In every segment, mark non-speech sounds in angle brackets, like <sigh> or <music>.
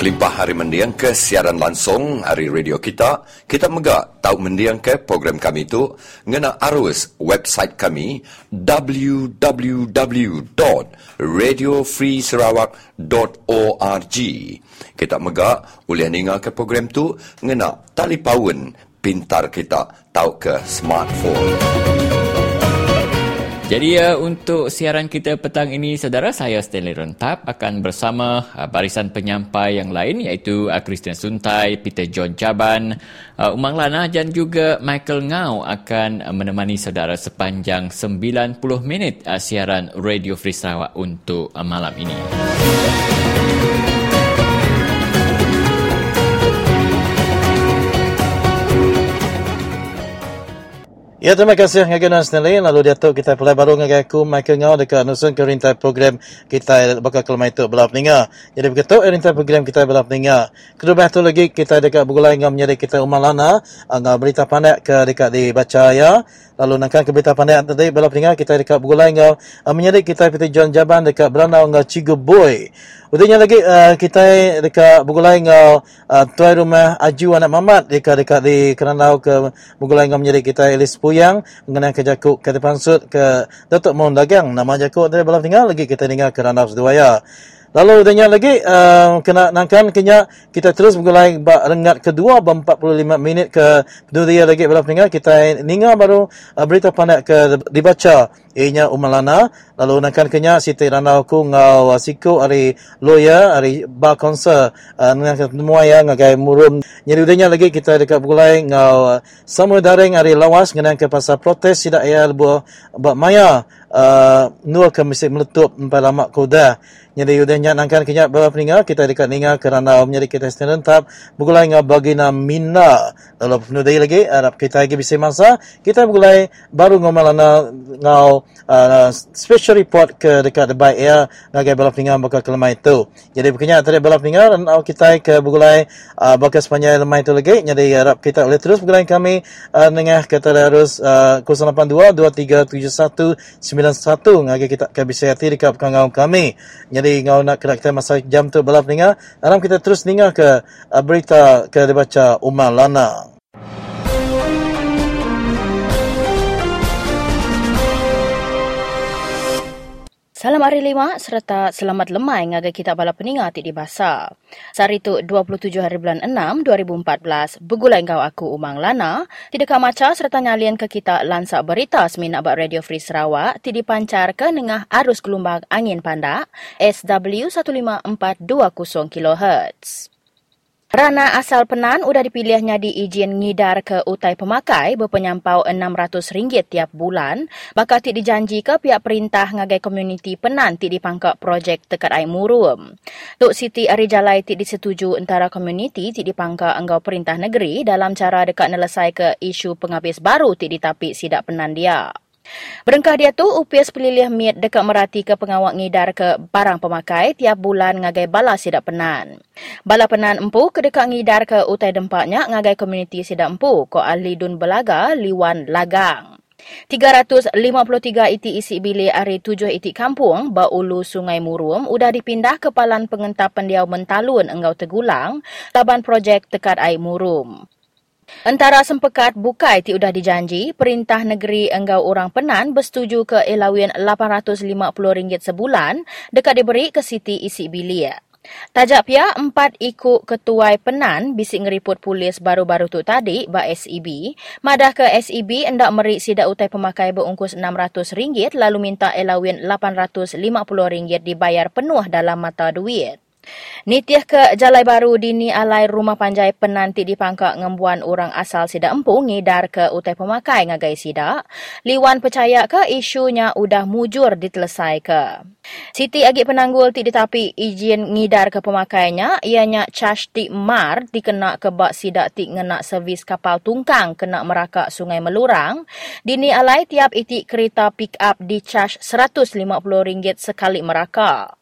Kelimpah hari mendiang ke siaran langsung hari radio kita. Kita megak tahu mendiang ke program kami itu ngena arus website kami www.radiofreesarawak.org. Kita megak boleh dengar ke program tu ngena tali paun pintar kita tahu ke smartphone. Jadi uh, untuk siaran kita petang ini, saudara, saya Stanley Rentap akan bersama uh, barisan penyampai yang lain iaitu uh, Christian Suntai, Peter John Jaban, uh, Umang Lana dan juga Michael Ngau akan uh, menemani saudara sepanjang 90 minit uh, siaran Radio Free Sarawak untuk uh, malam ini. Ya, terima kasih Ngagana Stanley. Lalu Datuk kita pulai baru dengan aku Michael Ngau dekat Nusun Kerintai program kita bakal kelemah itu belah peninga. Jadi begitu Kerintai program kita belah peninga. Kedua tu lagi kita dekat Bugulai Ngau menjadi kita Umalana. Ngau berita pandai ke dekat dibaca ya. Lalu nakkan ke berita pandai tadi belah peninga kita dekat Bugulai Ngau menjadi kita Peter John Jaban dekat Belanau Ngau Cigu Boy. Udahnya lagi uh, kita dekat Bugulai Ngau uh, tuai rumah Aju anak Mamat dekat dekat di Keranau ke Bugulai Ngau menjadi kita Elis Puyang mengenai ke Jakuk ke depan sud ke Datuk Mohon Dagang. Nama Jakuk dari belum tinggal lagi kita dengar Keranau Seduaya. Lalu udahnya lagi uh, kena nangkan kenya kita terus mulai rengat kedua 45 minit ke. Dunia lagi belum tinggal kita ninga baru uh, berita pandai ke dibaca ianya umalana lalu nangkan kenya Siti Rana ku ngau siku ari lawyer ari ba konser uh, dengan semua ya ngagai murum. Jadi udahnya lagi kita dekat bulai ngau. Uh, sama daring ari lawas ngenang ke pasal protes tidak ya lebu ba maya uh, nur ke mesti meletup empat lama koda jadi udah nyak nangkan kenyak bawa peninga kita dekat ninga kerana menjadi kita serentak. Begulai ngau bagina mina lalu penuh day lagi Arab kita lagi bisa masa kita begulai baru ngomalana ngau uh, special report ke dekat debat ya ngagai balap bakal ke lemah itu jadi berkenyak tadi balap peninga dan kita ke begulai uh, bakal sepanjang lemah itu lagi jadi Arab kita boleh terus begulai kami uh, nengah kita harus uh, 082 2371 91 ngagai kita ke bisa hati dekat pekangau kami jadi ngau nak kena kita masa jam tu balap dengar. Alam kita terus dengar ke uh, berita ke dibaca Umar Lana. Salam hari lima serta selamat lemai ngagai kita bala peninga ti di basa. Sari tu 27 hari bulan 6 2014 begulai engkau aku Umang Lana ti dekat maca serta nyalian ke kita lansa berita semina abak Radio Free Sarawak ti dipancar ke nengah arus gelombang angin pandak SW 15420 kHz. Rana asal Penan sudah dipilihnya di izin ngidar ke utai pemakai berpenyampau RM600 tiap bulan. Bakal ti dijanji ke pihak perintah ngagai komuniti Penan ti dipangkak projek tekat air murum. Tok Siti Arijalai ti disetuju antara komuniti ti dipangkak enggau perintah negeri dalam cara dekat nelesai ke isu penghabis baru ti ditapik sidak Penan dia. Berengkah dia tu, UPS pelilih miat dekat merati ke pengawak ngidar ke barang pemakai tiap bulan ngagai bala sidak penan. Bala penan empu ke dekat ngidar ke utai dempaknya ngagai komuniti sidak empu ko ahli dun belaga liwan lagang. 353 iti isi bilik hari tujuh iti kampung Baulu Sungai Murum udah dipindah ke Palan Pengentapan Diau Mentalun Enggau Tegulang taban projek tekat air Murum. Antara sempekat bukai ti udah dijanji, Perintah Negeri Enggau Orang Penan bersetuju ke elawian RM850 sebulan dekat diberi ke Siti Isi Bilia. Tajak pia empat ikut ketuai penan bisik ngeriput polis baru-baru tu tadi ba SEB. Madah ke SEB hendak merik sidak utai pemakai berungkus RM600 lalu minta elawin RM850 dibayar penuh dalam mata duit. Nitiah ke Jalai Baru dini alai rumah panjai penanti di pangkak ngembuan orang asal Sida Empu ngidar ke utai pemakai ngagai Sida. Liwan percaya ke isunya udah mujur ditelesai ke. Siti Agi Penanggul ti ditapi izin ngidar ke pemakainya, ianya cash ti mar dikena ke bak Sida ti ngena servis kapal tungkang kena merakak sungai melurang. Dini alai tiap iti kereta pick up di cash RM150 sekali merakak.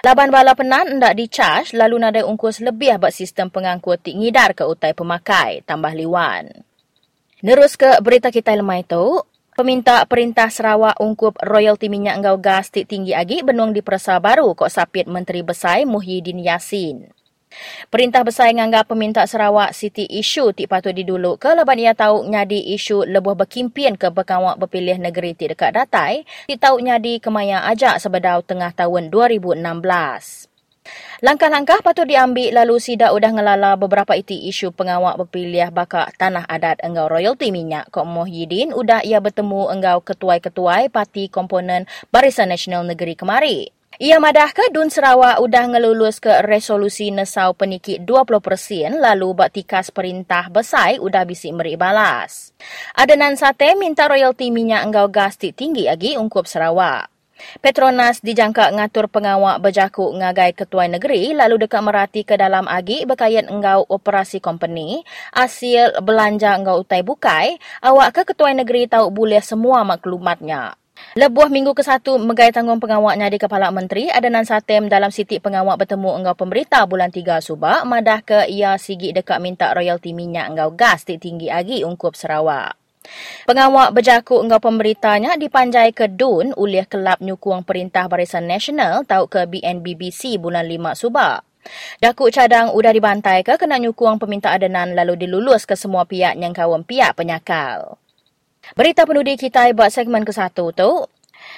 Laban bala penan hendak di-charge lalu nadai ungkus lebih buat sistem pengangkut tik ngidar ke utai pemakai, tambah liwan. Nerus ke berita kita lemah itu, peminta perintah Sarawak ungkup royalti minyak ngau gas tinggi agi benung di perasa baru kok sapit Menteri Besai Muhyiddin Yassin. Perintah besar menganggap peminta Sarawak City isu ti patut didulu ke leban ia tahu nyadi isu lebuh berkimpian ke bekawak berpilih negeri ti dekat datai, ti tahu nyadi kemaya ajak sebedau tengah tahun 2016. Langkah-langkah patut diambil lalu sida udah ngelala beberapa iti isu pengawak berpilih bakak tanah adat enggau royalti minyak kok Muhyiddin udah ia bertemu enggau ketuai-ketuai parti komponen Barisan Nasional Negeri kemari. Ia madah ke Dun Sarawak udah ngelulus ke resolusi nesau penikit 20% lalu baktikas perintah besai udah bisi meri balas. Adenan sate minta royalti minyak enggau gas tinggi lagi ungkup Sarawak. Petronas dijangka ngatur pengawak berjaku ngagai ketua negeri lalu dekat merati ke dalam agi berkait enggau operasi company hasil belanja enggau utai bukai awak ke ketua negeri tahu boleh semua maklumatnya. Lebuh minggu ke satu megai tanggung pengawaknya di Kepala Menteri, Adanan Satem dalam sitik pengawak bertemu enggau pemberita bulan tiga subak, madah ke ia sigi dekat minta royalti minyak enggau gas tinggi agi ungkup Sarawak. Pengawak berjaku enggau pemberitanya dipanjai ke DUN oleh Kelab Nyukung Perintah Barisan Nasional tau ke BNBBC bulan lima subak. Dakuk cadang udah dibantai ke kena nyukung peminta adenan lalu dilulus ke semua pihak yang kawan pihak penyakal. Berita penudi kita buat segmen ke satu tu.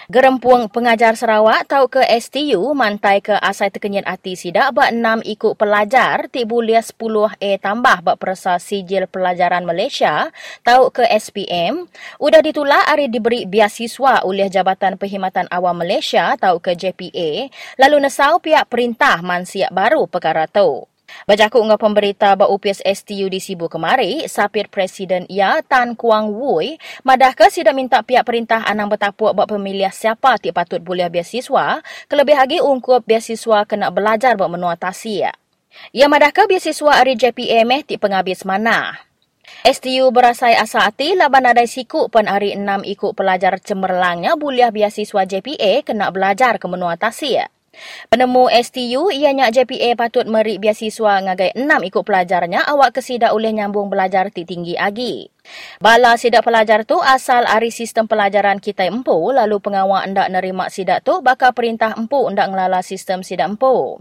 Gerempuang pengajar Sarawak tahu ke STU mantai ke asai terkenyat hati sidak buat enam ikut pelajar tibulia 10 A tambah buat perasa sijil pelajaran Malaysia tahu ke SPM udah ditulak hari diberi biasiswa oleh Jabatan Perkhidmatan Awam Malaysia tahu ke JPA lalu nesau pihak perintah mansiak baru perkara tu. Bajaku ngah pemberita ba UPS STU di Sibu kemari, sapir Presiden Ya Tan Kuang Wui, madah ke sida minta pihak perintah anang bertapuk buat pemilihan siapa ti patut boleh biasiswa, kelebih lagi ungkup biasiswa kena belajar buat menuatasi ya. Ia madah ke biasiswa dari JPA meh ti penghabis mana. STU berasai asa hati laban adai siku pen hari enam ikut pelajar cemerlangnya boleh biasiswa JPA kena belajar ke menuatasi ya. Penemu STU ianya JPA patut merik biasiswa ngagai enam ikut pelajarnya awak kesida oleh nyambung belajar ti tinggi agi. Bala sidak pelajar tu asal ari sistem pelajaran kita empu lalu pengawak ndak nerima sidak tu bakal perintah empu ndak ngelala sistem sidak empu.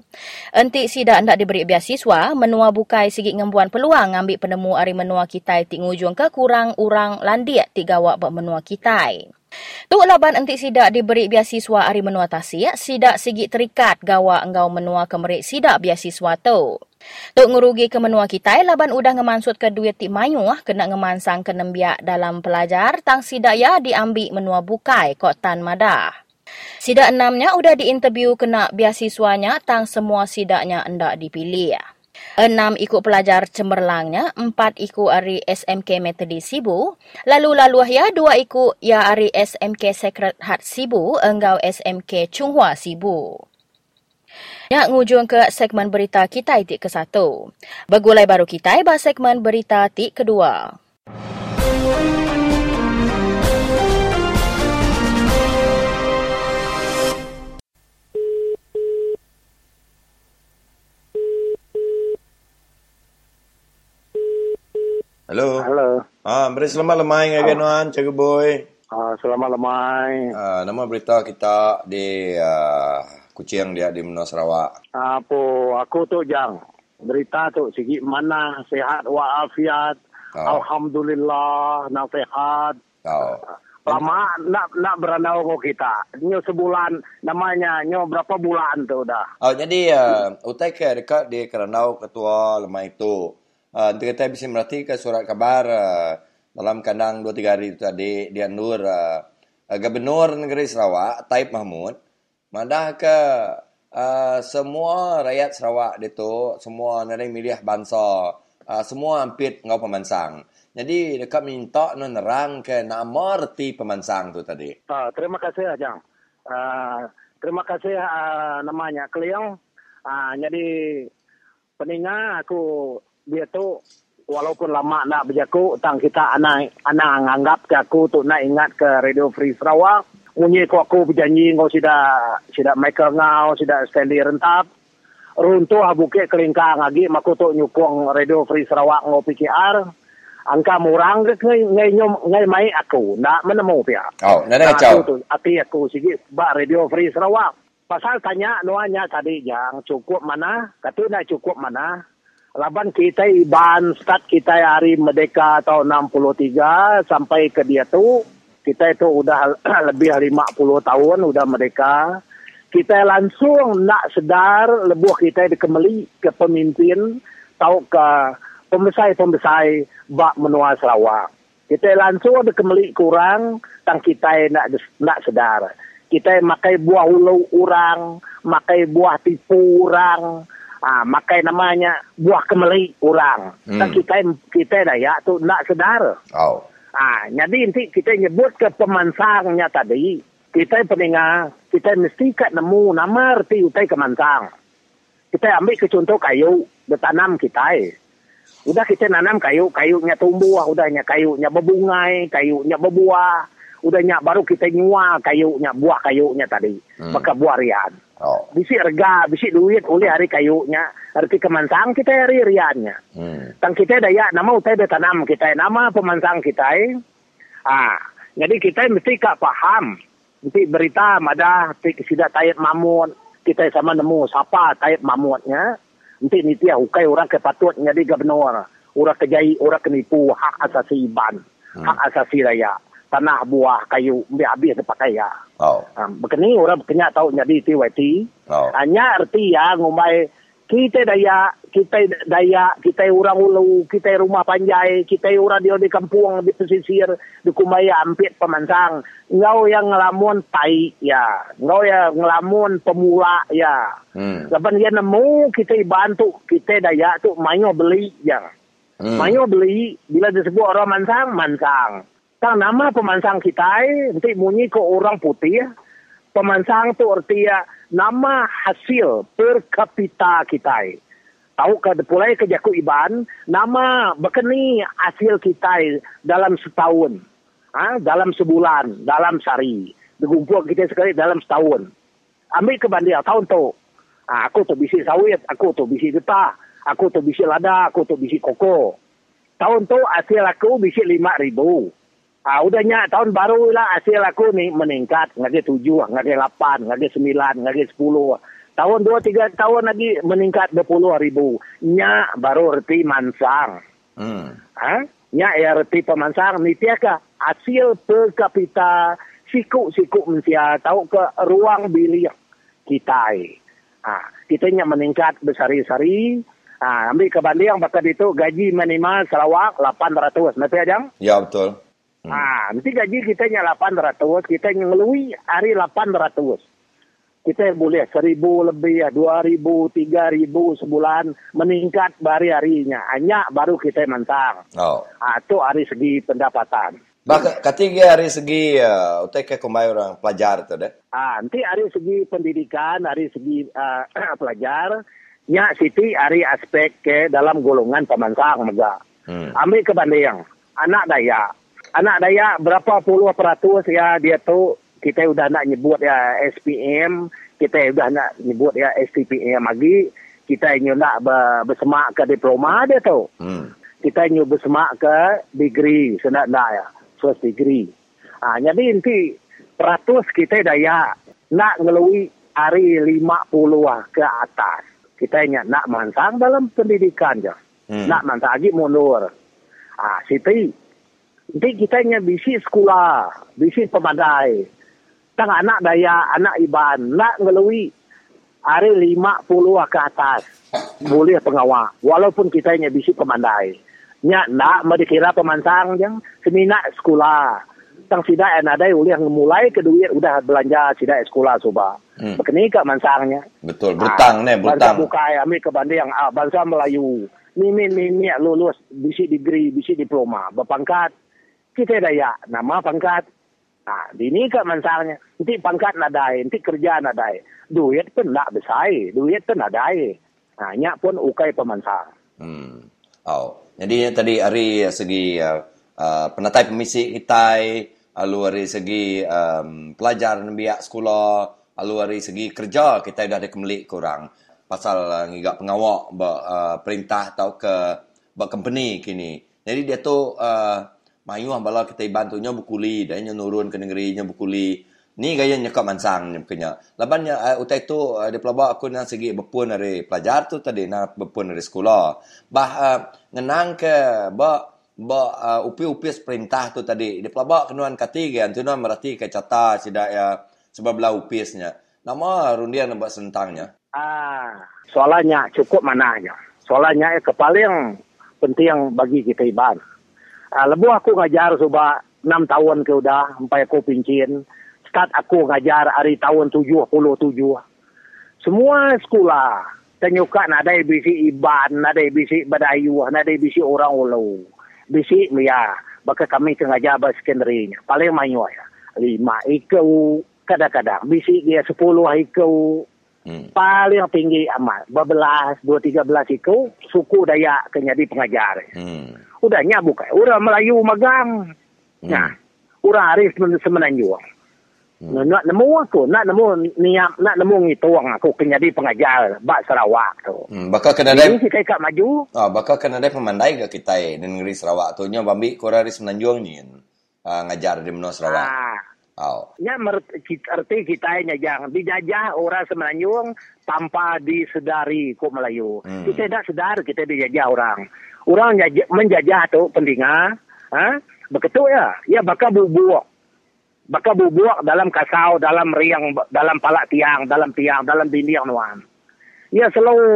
Entik sidak ndak diberi biasiswa menua bukai sigi ngembuan peluang ngambil penemu ari menua kita ti ngujung ke kurang urang landiak ti gawak menua kita. Tuk laban entik sidak diberi biasiswa hari menua tasik, sidak sigi terikat gawa engau menua kemerik sidak biasiswa tu. Tuk ngerugi ke menua kita, laban udah ngemansut ke duit ti mayu kena ngemansang ke nembiak dalam pelajar, tang sidak ya diambil menua bukai kok tan madah. Sidak enamnya udah diinterview kena biasiswanya, tang semua sidaknya endak dipilih. Enam ikut pelajar cemerlangnya, empat ikut ari SMK Methodist Sibu, lalu lalu ya dua ikut ya ari SMK Sacred Heart Sibu, enggau SMK Chunghua Sibu. Ya, ngujung ke segmen berita kita itik ke satu. Begulai baru kita, bahas segmen berita itik kedua. Hello. Hello. Ah, beri selamat lemai dengan Genuan, Cikgu Boy. Uh, selamat lemai. Ah, nama berita kita di uh, Kucing dia di Menua Sarawak. Apa aku tu jang. Berita tu segi mana sehat walafiat. Oh. Alhamdulillah nak sehat. Oh. Lama nak nak beranau ko kita. Nyo sebulan namanya nyo berapa bulan tu dah. Oh, jadi uh, utai ke dekat di keranau ketua lemah itu. Uh, nanti kita bisa merhati ke surat kabar uh, dalam kandang 2-3 hari itu tadi dia nur uh, Gubernur Negeri Sarawak Taib Mahmud madah ke uh, semua rakyat Sarawak itu semua nari milih bangsa uh, semua hampir ngau pemansang. Jadi dekat minta nerang ke nama reti pemansang tu tadi. Uh, terima kasih Ajang. Uh, terima kasih uh, namanya Kliang. Uh, jadi peninga aku dia tu walaupun lama nak berjaku tang kita anak anak anggap ke aku tu nak ingat ke Radio Free Sarawak. Unyi ko aku berjanji ngau sudah sudah Michael ngau sudah Stanley Rentap. Runtuh bukit kelingkang lagi maku tu nyukung Radio Free Sarawak ngau PKR angka murang ke ngai nyom ngai mai aku nak menemu pia. Oh, nada kacau. tu ati aku sikit ba radio free Sarawak. Pasal tanya nuanya tadi yang cukup mana? Kata nak cukup mana? Laban kita iban start kita hari Merdeka tahun 63 sampai ke dia tu kita itu udah <clears throat> lebih 50 tahun udah merdeka. Kita langsung nak sedar lebuh kita dikembali ke pemimpin tahu ke pembesai-pembesai bak menua Sarawak. Kita langsung ada kembali kurang tang kita nak nak sedar. Kita makai buah ulu orang, makai buah tipu orang, ah makai namanya buah kembali orang. Hmm. Tang kita kita dah ya tu nak sedar. Oh. Ah, jadi nanti kita nyebut ke pemansangnya tadi, kita peninga, kita mesti kat nemu nama arti utai kemansang. Kita ambil ke contoh kayu, bertanam kita. Eh. Udah kita nanam kayu, kayunya tumbuh, udahnya kayunya berbungai, kayunya berbuah. Udahnya baru kita nyua kayunya, buah kayunya tadi. Hmm. Maka buah rian. Oh. Bisi rega, bisi duit oleh hari kayunya. Arti kemansang kita hari riannya. Hmm. Tang kita daya nama utai dia tanam kita, nama pemansang kita. Ah, jadi kita mesti kak paham. Nanti berita ada sudah tayat mamut. Kita sama nemu siapa tayat mamutnya. Nanti ni tiap ukai orang kepatut jadi gubernur. Orang kejai, orang kenipu hak asasi iban. Hmm. Hak asasi raya. Tanah buah kayu, ambil habis terpakai ya. Oh. Um, Begini orang kena tahu jadi TYT. Oh. Hanya arti ya ngumai kita daya, kita daya, kita orang ulu, kita rumah panjai, kita orang dia di kampung, di pesisir, di kumaya hampir pemansang. Ngau yang ngelamun tai, ya. Ngau yang ngelamun pemula, ya. Hmm. Lepas dia nemu, kita bantu, kita daya tu mayo beli, ya. Hmm. Mayo beli, bila disebut orang mansang, mansang. Tang nama pemansang kita, nanti bunyi ke orang putih, pemansang tu artinya nama hasil per kapita kita. Tahu ke pulai ke Jaku Iban, nama bekeni hasil kita dalam setahun. Ha? Dalam sebulan, dalam sehari. Dikumpul kita sekali dalam setahun. Ambil ke bandia tahun tu. Ha, aku tu bisi sawit, aku tu bisi getah, aku tu bisi lada, aku tu bisi koko. Tahun tu hasil aku bisi lima ribu. Ah, udahnya tahun baru lah hasil aku ni meningkat. Ngagi tujuh, ngagi lapan, ngagi sembilan, ngagi sepuluh. Tahun dua tiga tahun lagi meningkat dua puluh ribu. Nya baru reti mansang. Hmm. Ha? Nya ya reti pemansang. Ni tiaka hasil per kapita siku-siku mensia. Tahu ke ruang bilik kita. Ah, kita nya meningkat besar-sari. Ah, ambil ke banding bakal itu gaji minimal Sarawak 800. Nanti ajang? Ya, betul. Hmm. Ah, nanti gaji kita nya 800, kita ngelui hari 800. Kita boleh seribu lebih ya, dua ribu, tiga ribu sebulan meningkat hari-harinya. Hanya baru kita mentang. Oh. Ah, itu hari segi pendapatan. Bak ketiga hari segi uh, utai ke kumbai orang pelajar tu deh. Ah, nanti hari segi pendidikan, hari segi uh, <clears throat> pelajar, nya siti hari aspek ke dalam golongan pemansang mega. Hmm. Ambil ke banding anak daya. Anak daya berapa puluh peratus ya dia tu kita udah nak nyebut ya SPM, kita udah nak nyebut ya STPM lagi, kita ingin nak bersemak ke diploma dia tu. Hmm. Kita ingin bersemak ke degree, senang nak ya, first degree. Ah, jadi nanti peratus kita daya nak ngelui hari lima puluh ke atas. Kita ingin nak mansang dalam pendidikan je. Hmm. Nak mansang lagi mundur. Ah, Siti, Nanti kita nya bisi sekolah, bisi pemadai. Tang anak daya, anak iban, nak ngelui hari lima puluh ke atas boleh pengawal. Walaupun kita nya bisi pemadai. Nya nak mau dikira pemansang jang semina sekolah. Tang sida en ada ulih mulai ke duit udah belanja sida sekolah coba. Hmm. Bekeni ke mansangnya. Betul, bertang ah, ne, bertang. Bangsa buka ambil ke banding yang ah, bangsa Melayu. Mimin mimin lulus bisi degree, bisi diploma, berpangkat. Kita daya, nama pangkat. Nah, ini ke mansangnya. Nanti pangkat nadai, nanti kerja nadai. Duit pun nak besar, duit pun nadai. Nah, nyak pun ukai pemansang. Hmm. Oh. Jadi tadi hari segi uh, uh, penatai pemisi kita, lalu dari segi um, pelajar biak sekolah, lalu dari segi kerja kita dah ada kembali kurang pasal uh, ngigak pengawak ba, uh, perintah atau ke ba company kini. Jadi dia tu uh, mayu bala kita bantunya bukuli dan nya nurun ke negeri nya bukuli. Ni gaya nyekap mansang nya kenya. Laban nya uh, utai tu uh, di pelabak aku nak segi bepun dari pelajar tu tadi nak bepun dari sekolah. Bah uh, ngenang ke ba ba uh, upi-upi perintah tu tadi di pelabak kenuan ketiga tu nak merati ke cata sidak ya sebab belah upisnya. Nama rundian nampak sentangnya. Ah, soalannya cukup mananya. Soalannya eh, kepala yang penting bagi kita iban. Ah, lebu aku ngajar coba 6 tahun ke udah sampai aku pincin. Start aku ngajar hari tahun 77. Semua sekolah tenyuka nada bisi iban, nada bisi badayu, nada bisi orang ulu. Bisi ya, baka kami ngajar baskenderinya. Paling mayu ya. Lima ikau, kadang-kadang bisi dia sepuluh ikau. Hmm. Paling tinggi amat. Berbelas, dua tiga belas ikau, suku Dayak kenyadi pengajar. Hmm. Udahnya bukan. Orang Melayu magang. Hmm. Nah, orang Arif semenanjung. Hmm. Nak nemu aku, nak nemu niat, nak nemu ngituang aku kenyadi pengajar bak Sarawak tu. Hmm. Bakal kena ada. Ini kita ikat maju. Ah, bakal kena ada pemandai ke kita di negeri Sarawak tu. Nya bambi korang Arif semenanjung ni. Uh, ngajar di Menua Sarawak. Ah. Oh. Ya arti kita nya jangan dijajah orang Semenanjung tanpa disedari ko Melayu. Hmm. Kita tidak sedar kita dijajah orang. Orang jajah, menjajah tu pendinga, ha? Begitu ya. Ya bakal bubuk. Bakal bubuk dalam kasau, dalam riang, dalam palak tiang, dalam tiang, dalam dinding nuan. Ya selalu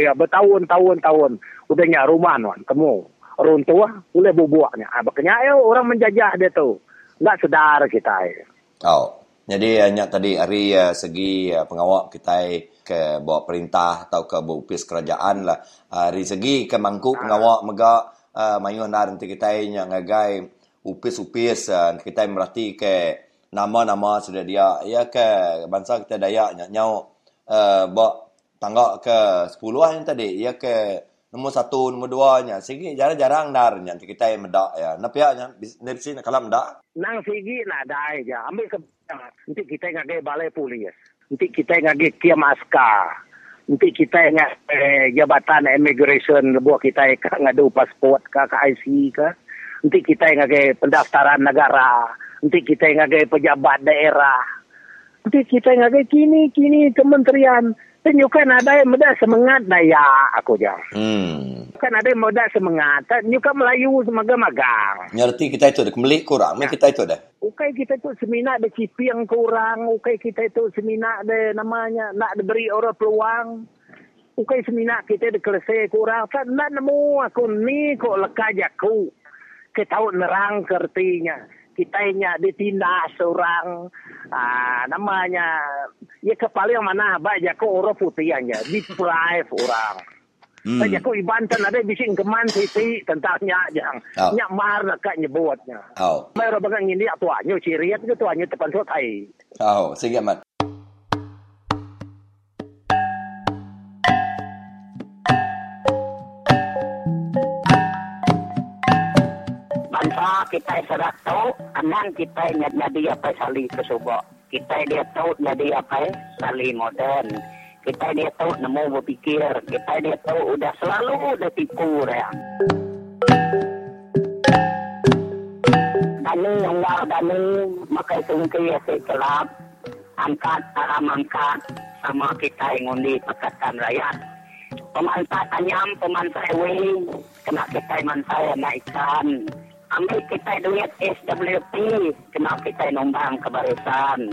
ya bertahun-tahun tahun udahnya rumah nuan temu runtuh boleh bubuknya. Ah, makanya ya orang menjajah dia tu tak sedar kita. Oh, jadi hanya tadi hari uh, segi uh, pengawal kita ke bawa perintah atau ke bawa upis kerajaan lah. Hari segi ke mangku pengawal mega uh, mayun dar nanti kita yang ngagai upis-upis uh, kita merati ke nama-nama sudah dia ya ke bangsa kita Dayak nyau uh, bawa tangga ke 10 yang tadi ya ke nombor satu, nombor dua nya. Sigi jarang-jarang dar nya kita yang medak ya. Nak pihak nya dari sini kalau medak. Nang sigi nak dai ja. Ambil ke nanti kita ngage balai polis. Nanti kita ngage kiam askar. Nanti kita ngage eh, jabatan immigration buat kita ngadu pasport ke ke IC ke. Nanti kita ngage pendaftaran negara. Nanti kita ngage pejabat daerah. Nanti kita ngage kini kini kementerian tunjukkan ada yang muda semangat daya aku je. Hmm. Kan ada yang muda semangat. Tunjukkan Melayu semoga magang. Nyerti kita itu kembali kurang. Ya. kita itu dah. Ukai kita itu seminar ada cipi yang kurang. Ukai kita itu seminar ada namanya. Nak diberi orang peluang. Ukai seminar kita ada kelesai kurang. Tak nak nemu aku ni kok lekaj aku. Kita tahu nerang kertinya kita nya ditindas seorang uh, namanya ya kepala yang mana baik ko orang putih aja deprive orang Hmm. Saja ko ibantan ada bising keman sisi tentangnya jang. Oh. Nyak mar nak nyebutnya. Oh. Mai ro bagang ini atuanyo ciriat itu tuanyo tepan so tai. Oh, sehingga mat. Kita serat tahu anan kita jadi apa sali kesubo kita dia tahu jadi apa sali modern kita dia tahu nemu berpikir kita dia tahu udah selalu udah tipu ya kami yang war kami makai sungki ya kelab. Angkat aram angkat sama kita yang undi pekatan rakyat. Pemanfaat anyam pemanfaat ewe kena kita iman saya naikkan ambil kita duit SWP, kena kita nombang ke barisan.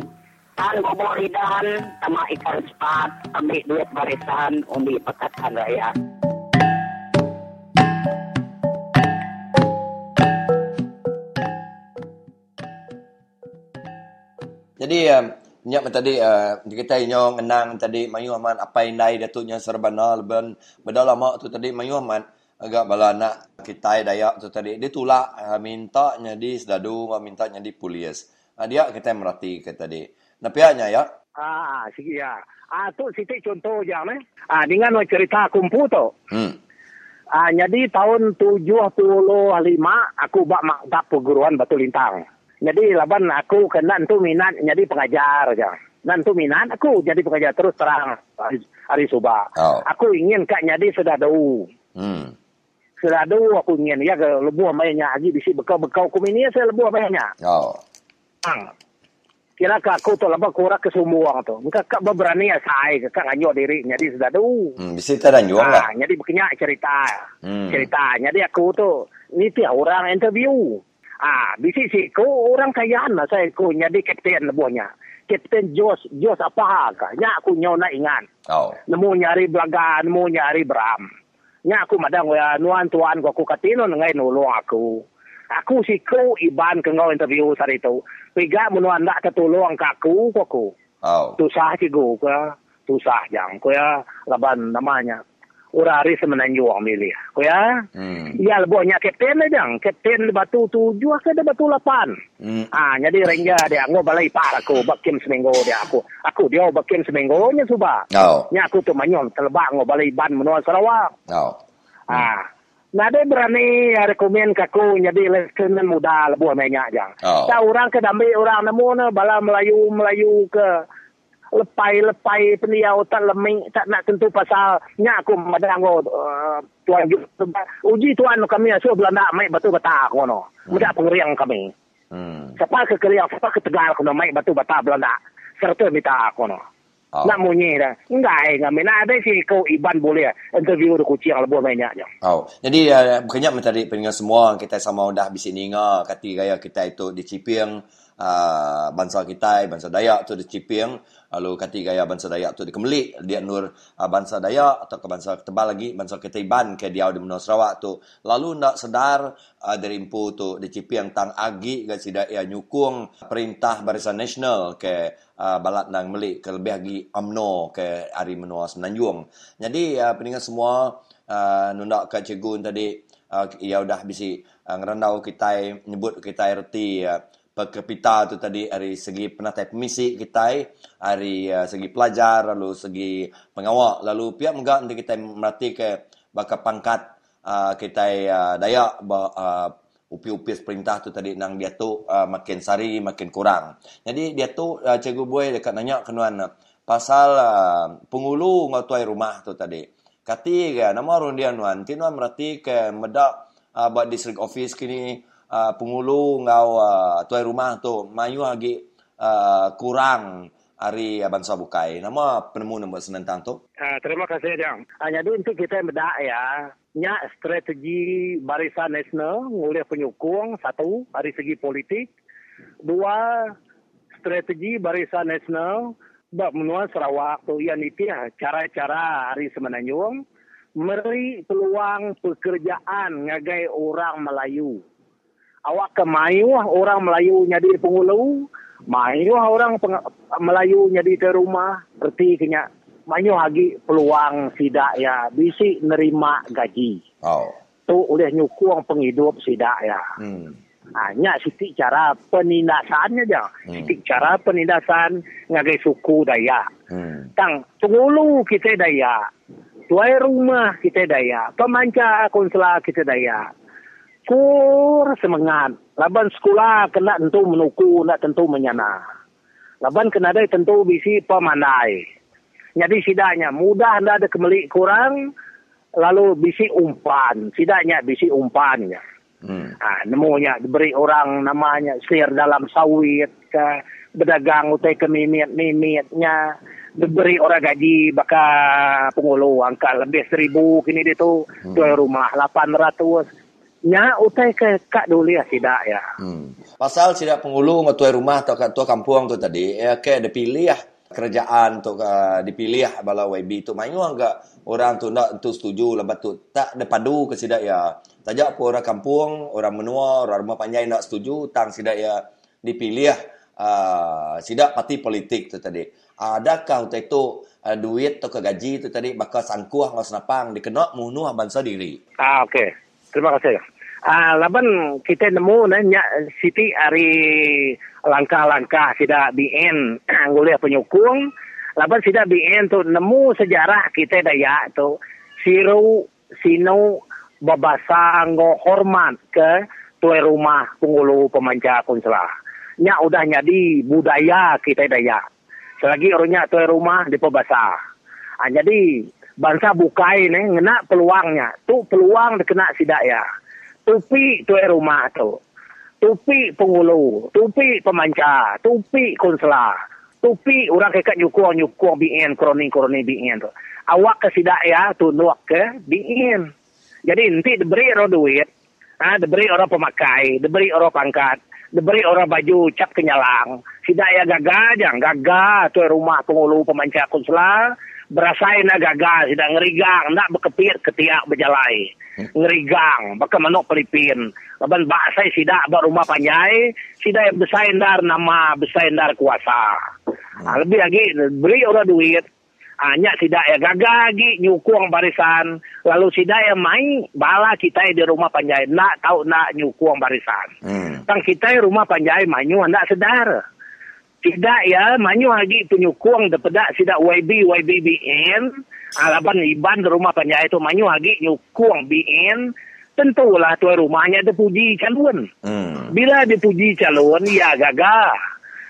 Tan bobok lidan, sama ikan sepat, ambil duit barisan, umbi pekatan rakyat. Jadi uh, Nyak tadi uh, kita nyong enang tadi Mayu Ahmad apa indai datuknya serbana leben bedala mak tu tadi Mayu Ahmad agak bala anak kita Dayak tu tadi dia tulak uh, minta jadi sedadu minta jadi polis. Uh, dia kita merati ke tadi. Nah pihaknya ya. Ah, sikit ya. Ah, tu sitik contoh je, eh. Ah, dengan cerita kumpu tu. Hmm. Ah, jadi tahun 75 aku bak maktab perguruan Batu Lintang. Jadi laban aku kena tu minat jadi pengajar aja. Dan tu minat aku jadi pengajar terus terang hari, hari suba. Oh. Aku ingin kak jadi sedadu. Hmm. Sedadu aku ingin ya ke lebu mainnya lagi bisi bekau-bekau aku ini saya lebu mainnya. Oh. Hmm. Kira kak aku tu lepas kurang kesumuang tu. Muka kak berani ya saya kak nganyo diri jadi sedadu. Hmm, bisa dan juga lah. Ah, jadi berkenyak cerita. Hmm. Cerita. Jadi aku tu ni tiap orang interview. Ah, bisi si ko orang kayaan lah saya ko jadi kapten lebuhnya. Kapten Jos, Jos apa ka? Nya aku nyaw na ingan. Oh. Nemu nyari belaga, nemu nyari beram. Nya aku madang ya nuan tuan ko aku katino ngai nolong aku. Aku si ko iban ke ngau interview sari tu. Piga menuan nak ketulong ka aku ko aku. Oh. Tusah cigu ka. Tusah jang ko ya laban namanya. Urari semenanjuang milih. Ko ya. Hmm. Ya lebuhnya kapten lah jang. Kapten batu tujuh ke di batu lapan. Hmm. Ah, jadi ranger dia ngo balai par aku bakim seminggu dia aku. Aku dia bakim seminggu nya suba. Oh. Nya aku tu manyom telebak ngo balai ban menua Sarawak. Oh. Ah. Nah, dia berani ya, rekomen ke aku jadi lieutenant muda lebuh banyak jang. Oh. Tak orang ke dambi orang nemu na bala Melayu Melayu ke lepai-lepai peniau tak leming tak nak tentu pasal nya aku madang uh, tuan uji tuan kami so Belanda mai batu bata kono. Muda pengeriang kami. Hmm. Siapa ke Keriang, siapa ke Tegal kono mai batu bata Belanda. Serta minta kono. Oh. Nak munyi dah. Enggak eh, kami nak ada si kau Iban boleh interview de kucing lebih banyak. Oh, jadi uh, bukannya mentari pendengar semua kita sama dah bisi ninga kati gaya kita itu di Ciping uh, bangsa kita bangsa Dayak tu di Ciping lalu kati gaya bangsa Dayak tu di Kemelik dia nur uh, bangsa Dayak atau ke bangsa tebal lagi bangsa Ketaiban ke dia di Menua Sarawak tu lalu nak sedar uh, dari impu tu di Ciping tang agi ga sida ya nyukung perintah Barisan Nasional ke uh, balat nang Melik ke lebih lagi UMNO ke Ari Menua Semenanjung. Jadi uh, pendengar semua uh, nunda ke cikgu tadi uh, ia dah bisi uh, ngerandau kita nyebut kita erti uh, pekepita tu tadi dari segi penatai pemisi kita dari uh, segi pelajar lalu segi pengawal lalu pihak megak nanti kita merati ke bakal pangkat uh, kita uh, dayak ba, uh, upi-upi perintah tu tadi nang dia tu uh, makin sari makin kurang. Jadi dia tu uh, cikgu boy dekat nanya kenuan pasal uh, pengulu ngatuai rumah tu tadi. Kati ke nama orang dia nuan, kinuan merati ke medak uh, buat district office kini uh, pengulu ngau uh, tuai rumah tu mayu lagi uh, kurang hari bangsa bukai. Nama penemu nombor senentang tu. Uh, terima kasih Jang. Uh, jadi untuk kita bedak ya, nya strategi Barisan Nasional ngulih penyukung satu dari segi politik, dua strategi Barisan Nasional bab menua Sarawak tu yang itu ya, cara-cara hari semenanjung meri peluang pekerjaan ngagai orang Melayu. Awak ke Mayu orang Melayu jadi pengulu, Mayu orang peng- Melayu jadi ke rumah, erti kenya Mayu lagi peluang sidak ya bisi nerima gaji. Oh. Tu oleh nyukung penghidup sidak ya. Hmm. Hanya sitik cara penindasannya je. Hmm. Sitik cara penindasan ngagai suku Dayak. Hmm. Tang pengulu kita Dayak. Tuai rumah kita Dayak. Pemanca konsela kita Dayak. Kur semangat. Laban sekolah kena tentu menuku, nak tentu menyana. Laban kena ada tentu bisi pemandai. Jadi sidaknya mudah anda ada kemelik kurang, lalu bisi umpan. Sidaknya bisi umpan. Ya. Hmm. Ha, nemunya diberi orang namanya sir dalam sawit ke berdagang utai ke mimit-mimitnya diberi orang gaji baka pengulu angka lebih seribu kini dia tu Hmm. rumah 800 nya utai ke kak dulu ya tidak ya. Hmm. Pasal tidak pengulu ngetua rumah atau tua kampung tu tadi, ya ke dipilih ya kerajaan tu uh, dipilih bala YB tu mayu enggak orang tu nak tu setuju lepas tu tak ada padu ke sidak ya. Tajak pun orang kampung, orang menua, orang rumah panjang nak setuju tang sidak ya dipilih uh, sidak parti politik tu tadi. Adakah untuk itu uh, duit atau gaji tu tadi bakal sangkuh ngau senapang dikenok munuh bangsa diri? Ah okey. Terima kasih. Ah, laban kita nemu nanya Siti hari langkah-langkah sida BN nguliah <clears throat> penyukung. Laban sida BN tu nemu sejarah kita daya tu siru sino babasa ngo hormat ke tuai rumah pengulu pemanca konsela. Nya udah jadi budaya kita daya. Selagi orangnya tuai rumah di pebasa. Ah, jadi bangsa bukai ni ngena peluangnya. Tu peluang dikena sidak ya. Tupi tu rumah tu. Tupi pengulu, tupi pemanca, tupi konsela. Tupi orang kekat nyukuang nyukuang BN kroni kroni BN tu. Awak ke sidak ya tu nuak ke BN. Jadi nanti diberi orang duit, ah diberi orang pemakai, diberi orang pangkat, diberi orang baju cap kenyalang. Sidak ya gagah jang, gagah tu rumah pengulu pemanca konsela berasain na gagal sida ngerigang nak bekepir ketiak berjalai. Ngerigang baka manok pelipin. Laban baksai sida ba rumah panjai sida besain dar nama besain dar kuasa. Ha, lebih lagi beri orang duit. Hanya sida ya gagal lagi nyukuang barisan. Lalu sida ya mai bala kita di rumah panjai. Nak tahu nak nyukuang barisan. Hmm. tang kita rumah panjai manyu nak sedar tidak ya, manyu lagi penyukung depedak sidak YB, YBBN, alaban iban di rumah panjang itu manyu lagi nyukung BN, tentulah tuan rumahnya dipuji calon. Hmm. Bila dipuji calon, ya gagah.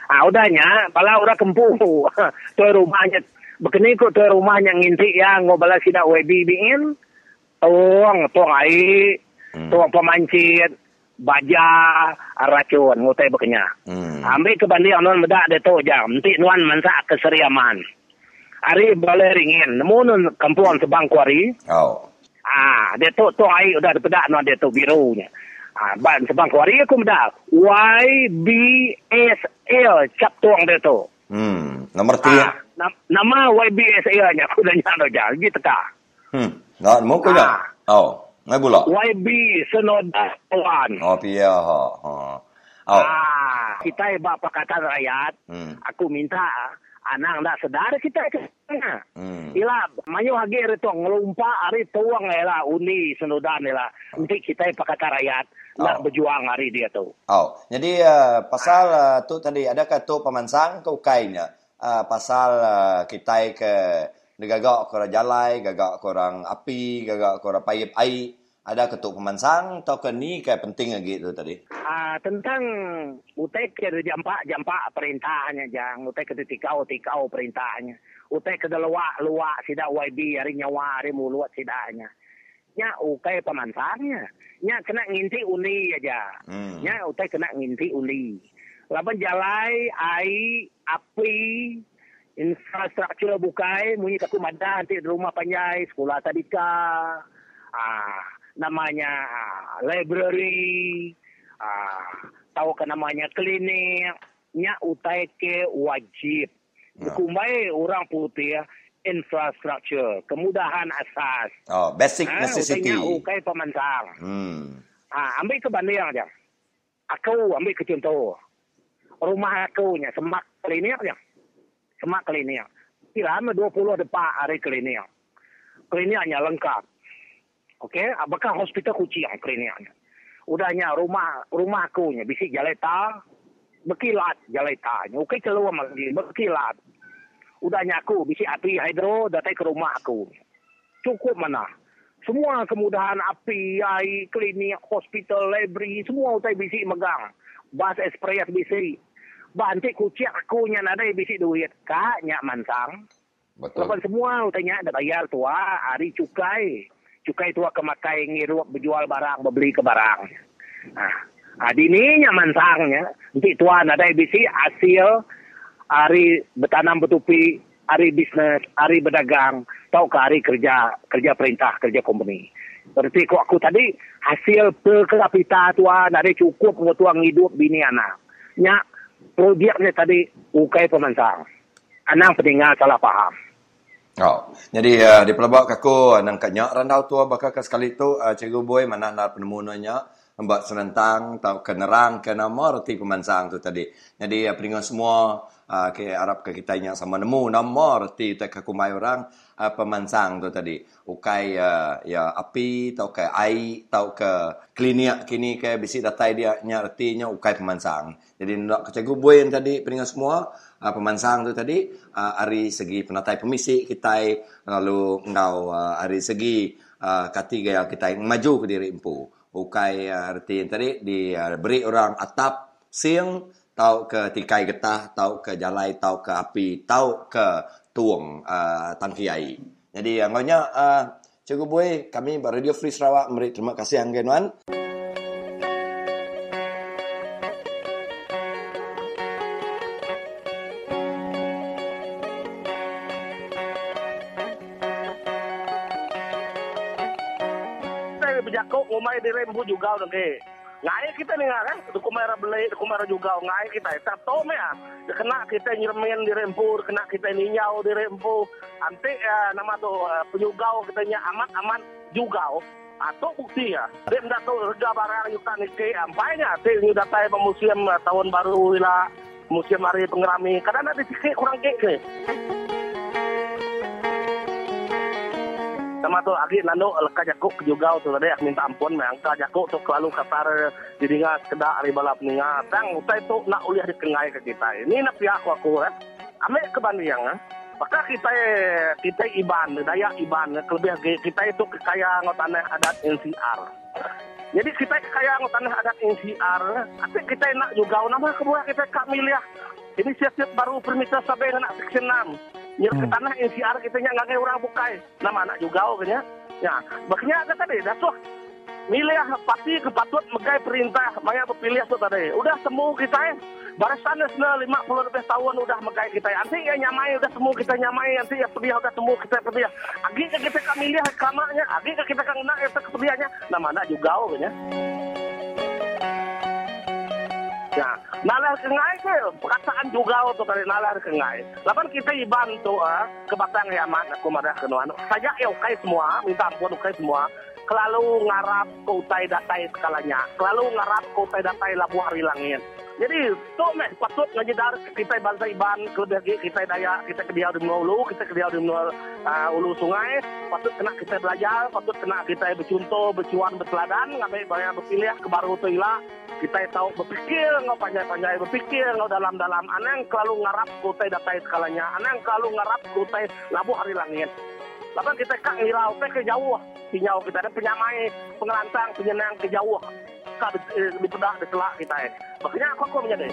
Ah, udahnya, pala orang kempu, <laughs> tuan rumahnya, begini kok tuan rumahnya ngintik ya, ngobala sidak YBBN, tuang, tuang air, hmm. tuang pemancit, baja racun ngutai bekenya. Hmm. Ambil ke bandi anon medak de to jam. Nanti nuan mansa keseriaman. Ari boleh ringin. Nemu nun kampuan sebang kuari. Oh. Ah, de to to ai udah pedak nuan de to birunya. Ah, ban sebang kuari aku medak. Y B S L cap tuang de to. Hmm, nomor tiga. Ah, na- nama Y B S L nya aku dah nyano jah. Gitu ka. Hmm, nggak mau kau ah. Oh. Ngai pula? YB Senoda Tuan. Oh, pia ha. ha. Oh. Ah, kita iba pakatan rakyat. Hmm. Aku minta anak ndak sedar kita ke sana. Hmm. Ila manyo hage reto ngelumpa ari tuang ela uni senodan ela. Nanti kita pakatan rakyat nak oh. berjuang hari dia tu. Oh, jadi uh, pasal uh, tu tadi adakah tu pemansang ke ukainya? Uh, pasal uh, kita ke gagak korang jalai, gagak korang api, gagak korang payip air. Ada ketuk pemansang atau ke ni kayak penting lagi tu tadi? Ah, tentang utai ke jampak jampak perintahnya jang, utai ke tikau tikau perintahnya. Utai ke luak luak sida YB hari nyawa hari mulut sidanya. Nya ukai pemansangnya. Nya kena nginti uni aja. Hmm. Nya utai kena nginti uni. Laban jalai, ai, api, infrastruktur bukai munyi kaku madah nanti rumah panjai sekolah tadika ah namanya ah, library ah tahu ke namanya klinik nya utai ke wajib ya. kumbai orang putih ya infrastruktur kemudahan asas oh basic ha, necessity ukai pemansang hmm ah ambil ke banding aja aku ambil ke contoh rumah aku nya semak klinik aja semak klinik. Kira-kira 20 depan hari klinik. Kliniknya lengkap. Okey, apakah hospital kucing kliniknya? Udahnya rumah rumah aku nya bisi jaleta berkilat jaletanya. Okey keluar lagi berkilat. Udahnya aku bisi api hidro datang ke rumah aku. Cukup mana? Semua kemudahan api, air, klinik, hospital, library, semua utai bisi megang. Bas express bisi bantik kucing aku nya ada bisi duit kak nya mansang betul Lepas semua utanya ada bayar tua hari cukai cukai tua kemakai ngirup berjual barang beli ke barang nah Adi ni nya mansangnya nanti tua ada bisi hasil hari bertanam betupi hari bisnes hari berdagang tau ke hari kerja kerja perintah kerja company Seperti kok aku tadi, hasil per kapita tuan ada cukup untuk tuan hidup bini anak. Nya, proyeknya tadi ukai pemansang. Anang pendengar salah faham. Oh, jadi uh, di pelabak aku nang kanyak randau tua bakal sekali tu uh, cikgu boy mana nak penemunanya membuat senentang tau kenerang ke nama reti pemansang tu tadi. Jadi uh, peningat semua uh, ke Arab ke kita yang sama nemu nama reti tak kumai orang uh, pemansang tu tadi. Ukai uh, ya api tau ke air tau ke klinik kini ke bisi datai dia nya retinya ukai pemansang. Jadi nak ke cikgu boy yang tadi peningat semua uh, pemansang tu tadi uh, hari segi penatai pemisi kita lalu ngau uh, hari segi uh, ketiga kita maju ke diri empu ukai uh, arti tadi diberi uh, orang atap siang tau ke tikai getah tau ke jalai tau ke api tau ke tuang uh, tangki air jadi anggonya uh, Cikgu Boy, kami Radio Free Sarawak memberi terima kasih Anggenuan. di rembu juga nanti. Ngai kita nih kan, duku merah beli, duku merah juga ngai kita. Tak tahu ya, kena kita nyermen di rembu, kena kita ninyau di rembu. Nanti ya nama tuh penyugau kita nya aman aman juga. Atau bukti ya, dia tidak tahu harga barang yukan ke ampainya. Dia ini datai museum tahun baru lah, museum hari pengerami. Kadang ada sikit kurang kek sama tu agi nando leka jakuk juga tu tadi aku minta ampun me angka tu selalu katar didinga kedak ari balap ninga tang utai tu nak uliah di kengai ke kita. Ini nak pihak aku aku eh ame kebandiang eh. Maka kita kita iban daya iban kelebih kita itu kekayaan tanah adat NCR jadi kita kekayaan tanah adat NCR tapi kita nak juga nama kemudian kita kak miliah. Ini siap-siap baru permisa sampai nak section 6 Nyir ke hmm. tanah NCR kita nya nggak orang bukai. Nama anak juga kenya. Ya, makanya ada tadi dah suah. Milih pasti kepatut megai perintah maya berpilih tu tadi. Udah semua kita eh. Barisan lima puluh lebih tahun udah megai kita. Nanti ya nyamai udah semua kita nyamai. Nanti ya pedih udah semua kita pedih. Agi ke kita kami lihat kamarnya. Agi ke kita kena itu kepedihannya. Nama anak juga kenya. Ya, nalar kengai ke perkataan juga untuk dari nalar kengai. Lapan kita dibantu ah ke batang yaman aku marah kenuan. Saja ya ukai semua, minta ampun ukai semua. Kelalu ngarap ke utai datai skalanya. Kelalu ngarap ke utai datai labu hari langit. Jadi, tu meh patut ngajidar kita bangsa Iban, kelebih kita daya, kita ke dia di ulu, kita ke dia di uh, ulu sungai, patut kena kita belajar, patut kena kita bercontoh, bercuan, berteladan, ngambil banyak berpilih ke baru tu ilah, kita tahu berpikir, ngau panjai-panjai berpikir, ngau dalam-dalam, anang kelalu ngarap kutai datai skalanya, anang kelalu ngarap kutai labu hari langit. Lapan kita kak ngirau, ke jauh, sinyau kita ada penyamai, pengelantang, penyenang ke jauh ka di, pedah di kita eh. Makanya aku aku menjadi.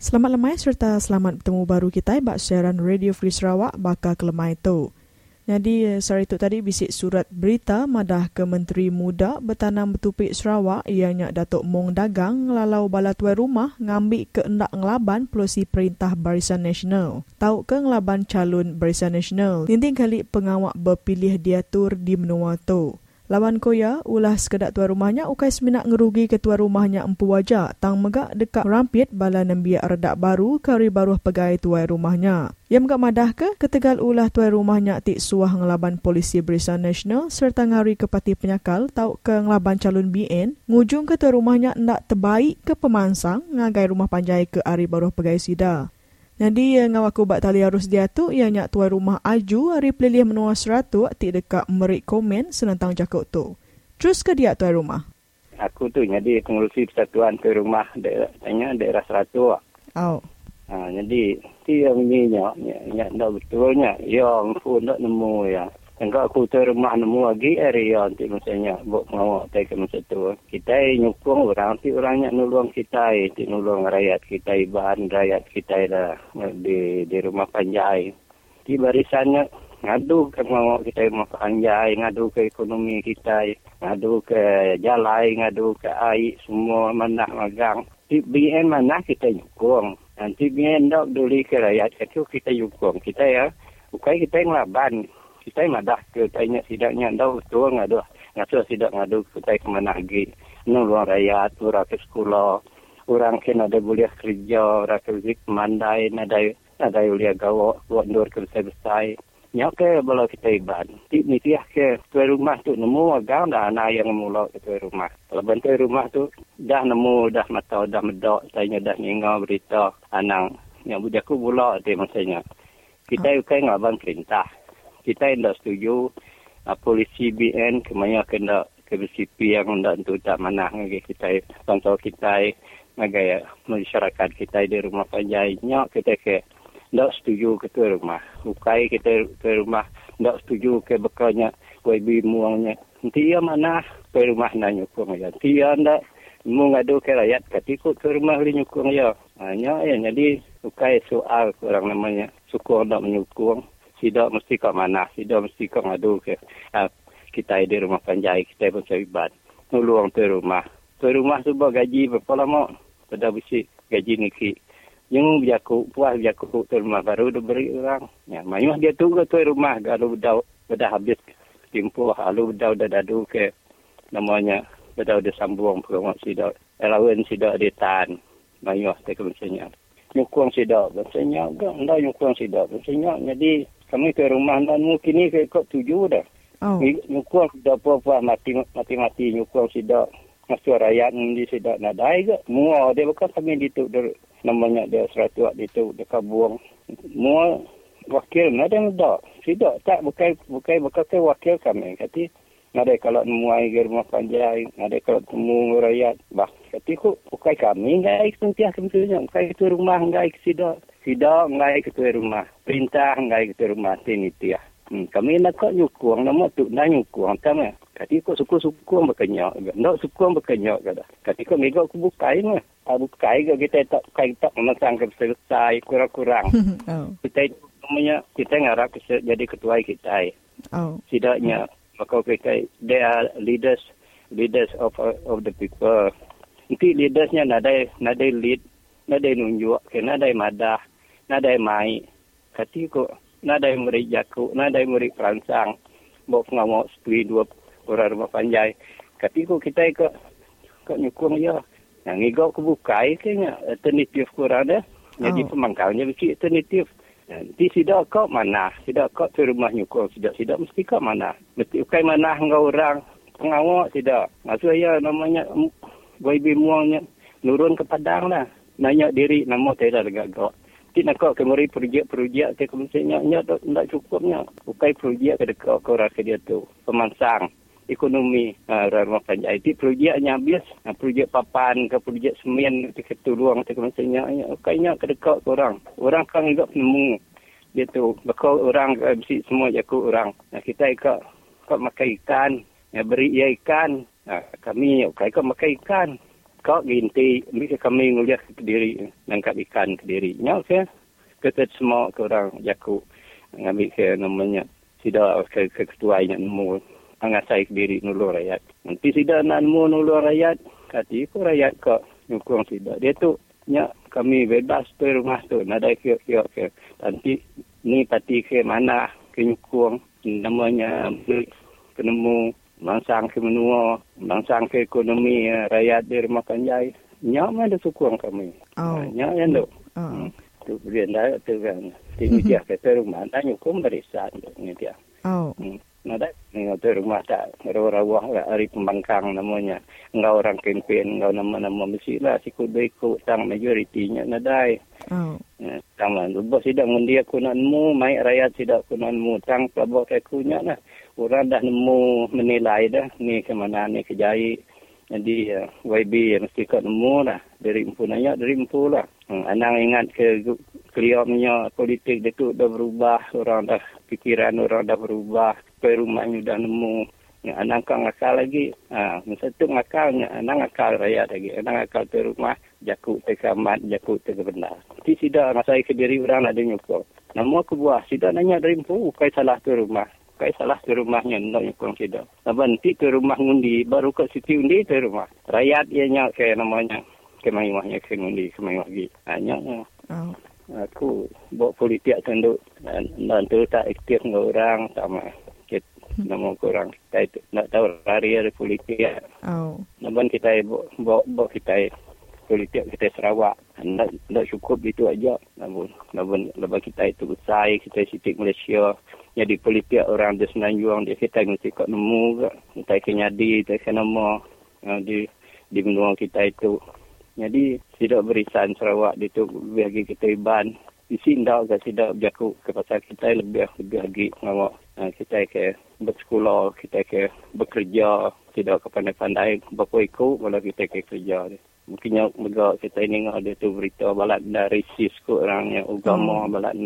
Selamat lemai serta selamat bertemu baru kita bak siaran Radio Free Sarawak bakal kelemai tu. Jadi eh, sore itu tadi bisik surat berita madah ke Menteri Muda Bertanam Betupik Sarawak ianya Datuk Mong Dagang lalau bala tuai rumah ngambil ke endak ngelaban pelosi Perintah Barisan Nasional. Tahu ke ngelaban calon Barisan Nasional. Tinting kali pengawak berpilih diatur di menua tu. Lawan koya, ulah sekedak tuan rumahnya ukai seminak ngerugi ke tuan rumahnya empu wajah tang megak dekat rampit bala nembiak redak baru kari baru pegai tuan rumahnya. Ia megak madah ke ketegal ulah tuan rumahnya tik suah ngelaban polisi Barisan Nasional serta ngari ke pati penyakal tau ke ngelaban calon BN ngujung ke tuan rumahnya nak terbaik ke pemansang ngagai rumah panjai ke ari baru pegai sida. Jadi yang aku buat tali harus dia tu ia nyak tuan rumah aju hari pelilih menua seratu ti dekat merik komen senentang jakut tu. Terus ke dia tuan rumah? Aku tu jadi pengurusi persatuan tuan rumah daerah tanya daerah seratu. Oh. Ha, jadi ti yang ni nyak nyak ndak betulnya. Yang pun ndak nemu ya. Enggak aku rumah nemu lagi area nanti misalnya buat ngawak tak ke masa tu. Kita nyukung orang nanti orangnya nulung kita nanti nulung rakyat kita bahan rakyat kita dah di di rumah panjai. Di barisannya ngadu ke ngawak kita rumah panjai, ngadu ke ekonomi kita, ngadu ke jalan, ngadu ke air, semua mana magang. Di BN mana kita nyukung. Nanti biar ndak duli ke rakyat itu kita yukong kita ya. Bukai kita yang laban. Kita yang madah ke tanya sidaknya ndak betul ngadu. Ngadu sidak ngadu kita kemana lagi. Nuluang rakyat, orang ke sekolah. Orang kena ada boleh kerja, orang ke mandai, nadai, nadai ulia gawa, buat nur ke besar-besar. Nyok ke bala kita iban. Ti ni tiah ke tuai rumah tu nemu agak dah anak yang mula ke tuai rumah. Kalau bantai rumah tu dah nemu dah mata dah medok saya dah ngingau berita anang yang budak ku bula dia maksudnya. Kita oh. ukai ngaban perintah. Kita tidak setuju uh, polisi BN kemanya kena ke BCP yang hendak untuk tak mana lagi kita contoh kita ngagai masyarakat kita di rumah panjai nyok kita ke tidak setuju ketua rumah. Bukai kita ketua rumah tidak setuju ke bekalnya YB muangnya. Nanti ia mana ketua rumah nak nyukung ya. Nanti ia tidak mau ngadu ke rakyat katiku ketua rumah boleh nyukung ya. Hanya ya jadi bukai soal orang namanya suku tidak menyukung. Tidak mesti ke mana. Tidak mesti ke ngadu ke uh, kita di rumah panjai kita pun sahibat. Nuluang ketua rumah. Ketua rumah tu gaji berapa lama? Pada besi gaji niki yang biaku puas biaku tu rumah baru dah beri orang. Ya, mayuh dia tu ke tu rumah kalau dah dah habis tempoh lalu dah dah dadu ke namanya dah dah sambung pengawas sidak. Elawan sidak dia tan. Mayuh tak misalnya. Nyukung sidak misalnya enggak enggak nyukung sidak misalnya jadi kami ke rumah dan mungkin ni ke kok tujuh dah. Oh. Nyukung sidak apa-apa mati mati mati nyukung sidak masuk rakyat ni sidak nadai ke. Mua dia bukan kami dituk namanya dia seratus waktu itu dekat buang. Semua wakil ada yang tak tak? Bukan bukan bukan ke wakil kami. Kata ada kalau muai ke rumah panjai ada kalau temu rakyat. Bah kata ku bukan kami ngai sentiasa kami tu bukan itu rumah ngai tidak tidak ngai itu rumah perintah ngai itu rumah sini tiah Hmm, kami nak kau nyukung nama tu nak nyukung sama. Kati kau suku suku berkenyak, nak suku berkenyak. Kati kau mega aku bukai mah. Aku bukai kau kita tak bukai tak memasang ke selesai kurang-kurang. <laughs> oh. Kita namanya kita ngarap jadi ketua kita. Oh. Tidaknya maka kita they are leaders leaders of of the people. Nanti leadersnya nadai nadai lead nadai nunjuk, kena nadai madah, nadai mai. Kati kau nadai murid jaku, nadai murid peransang. Bawa pengawal setui dua orang rumah panjai. Katiku kita ikut kau nyukung ya. Yang ngigau kebukai kayaknya alternatif kurang dah. Jadi oh. pemangkalnya mesti alternatif. Nanti sidak kau mana? Sidak kau tu rumah nyukung. Sidak sidak mesti kau mana? Mesti ukai mana engkau orang pengawal tidak. Maksud ya namanya YB muangnya nurun ke padang lah. Nanya diri nama tidak ada gagak. Ti nak kau kemari projek-projek ke kemestinya nya tak cukupnya. Bukai projek ke dekat kau rasa dia tu. Pemansang ekonomi uh, rumah panjai. Ti projeknya habis. Uh, projek papan ke projek semen ke ketuluang ke kemestinya. Kayaknya ke dekat orang. Orang kan juga penemu. Dia tu. Bakal orang besi semua jaku orang. Nah, kita ikut kau makan ikan. Ya, beri ia ikan. Kami kau makan ikan kau ginti mesti kami nguliah ke diri nangkap ikan ke diri nya ke? Kita semua ke orang jaku ngambil ke namanya. Tidak ke, ke ketua yang nemu. Angasai ke diri nulu rakyat nanti tidak nak nemu nulu rakyat kati ko rakyat ke nyukung tidak dia tu nya kami bebas tu rumah tu. Nada ke ke ke. Nanti ni pati ke mana ke nyukung namanya penemu mangsang ke menua, mangsang ke ekonomi uh, rakyat di rumah kanjai. Nyak mana sukung kami. Oh. Nyak yang tu. Oh. Hmm. Tu beri anda tu kan. Tinggi dia <laughs> kata rumah. Anda nyukum berisan. Ini dia. Oh. Hmm. Nada, ni tu rumah tak rawah-rawah lah hari pembangkang namanya. Engkau orang kempen, engkau nama-nama mesti lah siku dua ikut tang majoritinya nadai. Oh. Ya, Taman, bos tidak mendia kunanmu, mai rakyat tidak kunanmu, tang pelabok kekunya lah orang dah nemu menilai dah ni ke mana ni ke jai. Jadi uh, YB yang mesti kau nemu lah. Dari empu nanya, dari empu lah. Hmm, anang ingat ke keliau punya politik dia tu dah berubah. Orang dah pikiran orang dah berubah. Ke rumahnya dah nemu. Yang anang kau ngakal lagi. Ha, masa tu ngakalnya. Anang ngakal raya lagi. Anang ngakal ke rumah. Jakut te kamat, jakut te benar. Nanti sidak masa ke diri orang ada nyukur. Nama aku buah. Sidak nanya dari empu. Bukai salah ke rumah kai salah ke rumahnya nak yang kurang tidak. Tapi nanti ke rumah ngundi baru ke siti undi ke rumah. Rakyat ianya ke namanya ke mayuahnya ke ngundi ke mayuah lagi. Hanya Oh. Aku buat politik tunduk dan, dan tu tak aktif dengan orang sama kita nama orang kita itu nak tahu hari ada politik. Oh. Namun kita buat, buat kita politik kita Sarawak. Nak nak cukup itu aja. Namun namun lepas kita itu besar kita sitik Malaysia. Jadi politik orang di Semenanjung dia kita mesti kok nemu kita kena di kita kena nama di di benua kita itu. Jadi tidak berisan Sarawak itu bagi kita iban. Isi ndak ke tidak berjaku ke pasal kita lebih lebih lagi ngawak kita ke bersekolah, kita ke bekerja, tidak ke pandai-pandai, berapa ikut malah kita ke kerja. Mungkin yang megak kita ini ada tu berita balak dari sis ke orang yang agama hmm. balak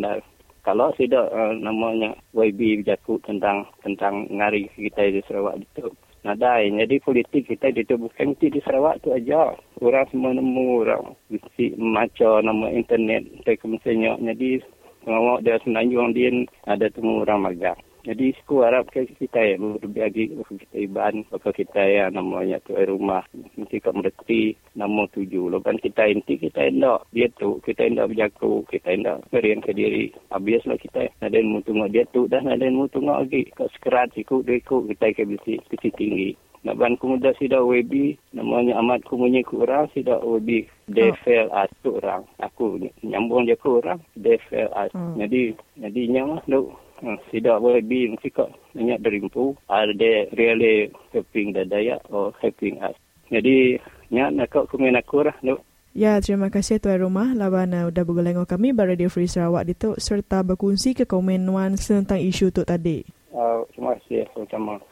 Kalau tidak uh, namanya YB berjaku tentang tentang ngari kita di Sarawak itu nadai. Jadi politik kita itu bukan di Sarawak tu aja. Orang semua nemu orang mesti macam nama internet misalnya. Jadi ngawak dia semenanjung dia ada temu orang magang. Jadi aku harap ke kita ya berbagi kita iban bapa kita ya namanya tu rumah mesti kau mengerti nama tuju lepas kita inti kita endak dia tu kita endak berjaku kita endak berian ke diri. Habislah kita. Ada yang tunggu. Dia tu dah ada yang tunggu lagi. Kau sekerat ikut dia ikut. Kita ke bisi bisi tinggi. Nak ban muda sida WB namanya amat kumunyi kurang sida WB DFL as tu orang. Aku nyambung je orang DFL as hmm. jadi jadi nyamah Hmm, tidak boleh be sikap banyak berimpu are they really helping the Dayak or helping us jadi nya nak kau komen aku lah no. Ya, terima kasih tuan rumah lawan uh, sudah bergelengok kami pada Radio Free Sarawak itu serta berkongsi ke komen wan tentang isu tu tadi. Uh, terima kasih sama-sama.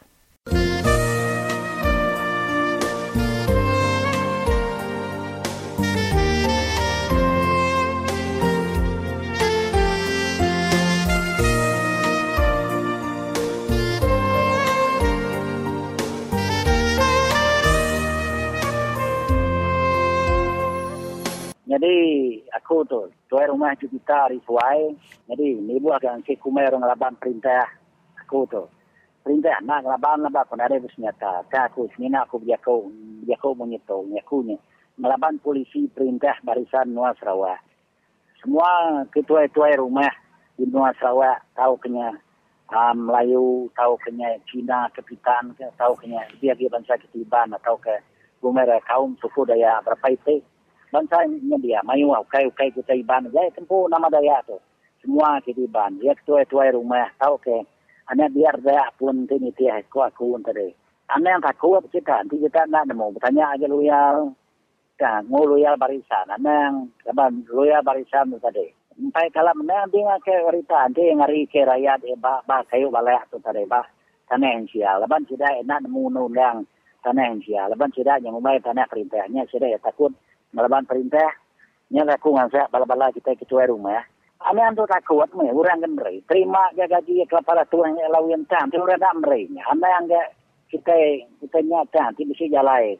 Aku tu, tuai rumah tu kita hari suai. Jadi ni buat kan ke kumai orang laban perintah aku tu. Perintah nak laban laban pun ada bersenjata. Ka aku sini nak aku berjako, berjako menyeto, nyakunya. Melaban polisi perintah barisan Nusa Sarawak. Semua ketua-tuai rumah di Nusa Sarawak tahu kena um, Melayu, tahu kena Cina, Kepitan, tahu kena dia dia bangsa ketiban atau ke Bumera kaum suku daya berapa itu bangsa nya dia. Mayu ukai ukai kita iban ya tempo nama daya tu semua kita iban ya ketua ketua rumah. Tahu ke? Anak biar daya pun ini dia aku aku tadi. Anak yang takut kita nanti kita nak nemu. Bertanya aja loyal. Kan mau loyal barisan. Anak yang kapan loyal barisan tadi. Sampai kalau menang dia ke berita nanti yang hari ke rakyat bah bah kayu balai tu tadi. Bah tanah yang sial. Leban tidak enak nemu nundang tanah yang sial. Leban tidak yang umai tanah perintahnya. Sudah takut malaban perintah nya aku ngasa bala-bala kita ketua rumah ya. Ane antu takut me orang kan meri. Terima ga gaji ke kepala tuan yang lawan tam tu orang dak meri. Ane yang ga kita kita nyata ti bisa jalai.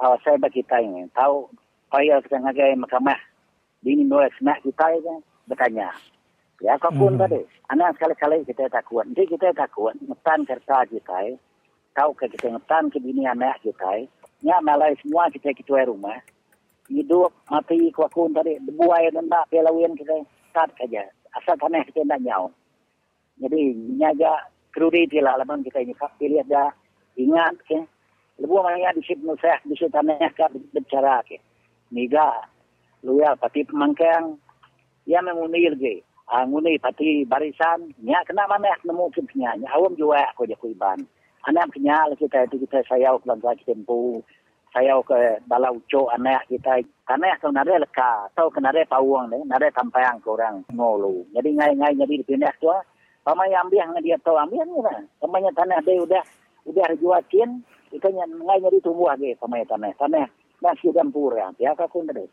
Awas saya bagi kita ini tahu payah kita ngagai mahkamah. Dini nulis nak kita ini bertanya. Ya kau pun hmm. tadi. Ane sekali-kali kita takut. Jadi kita takut ngetan kerta kita. Tahu ke kita ngetan ke bini anak kita. Nya malai semua kita ketua rumah hidup mati kuakun tadi debu air dan tak pelawin kita kat saja. Asal tanah kita tidak jauh jadi nyaga krudi tila laman kita ini. Kak pilih ada ingat ke lebu mana di sini nusah di sini tanah kak bicara ke niga luya pati pemangkang. Ya mengunir ke anguni pati barisan. Nya kena mana nemu kempinya nya awam juga aku jadi kuiban anak kenya kita itu kita sayau keluarga kita tempuh saya ke balau cok anak kita karena aku nare leka atau kenare pawang ni nare tampayang ke orang ngolu jadi ngai-ngai jadi di pindah tu pama yang ambil dia tahu ambil ni lah. Pamanya tanah dia udah udah juakin itu ngai jadi tumbuh lagi pamanya tanah. Tanah masih dampur ya dia aku nare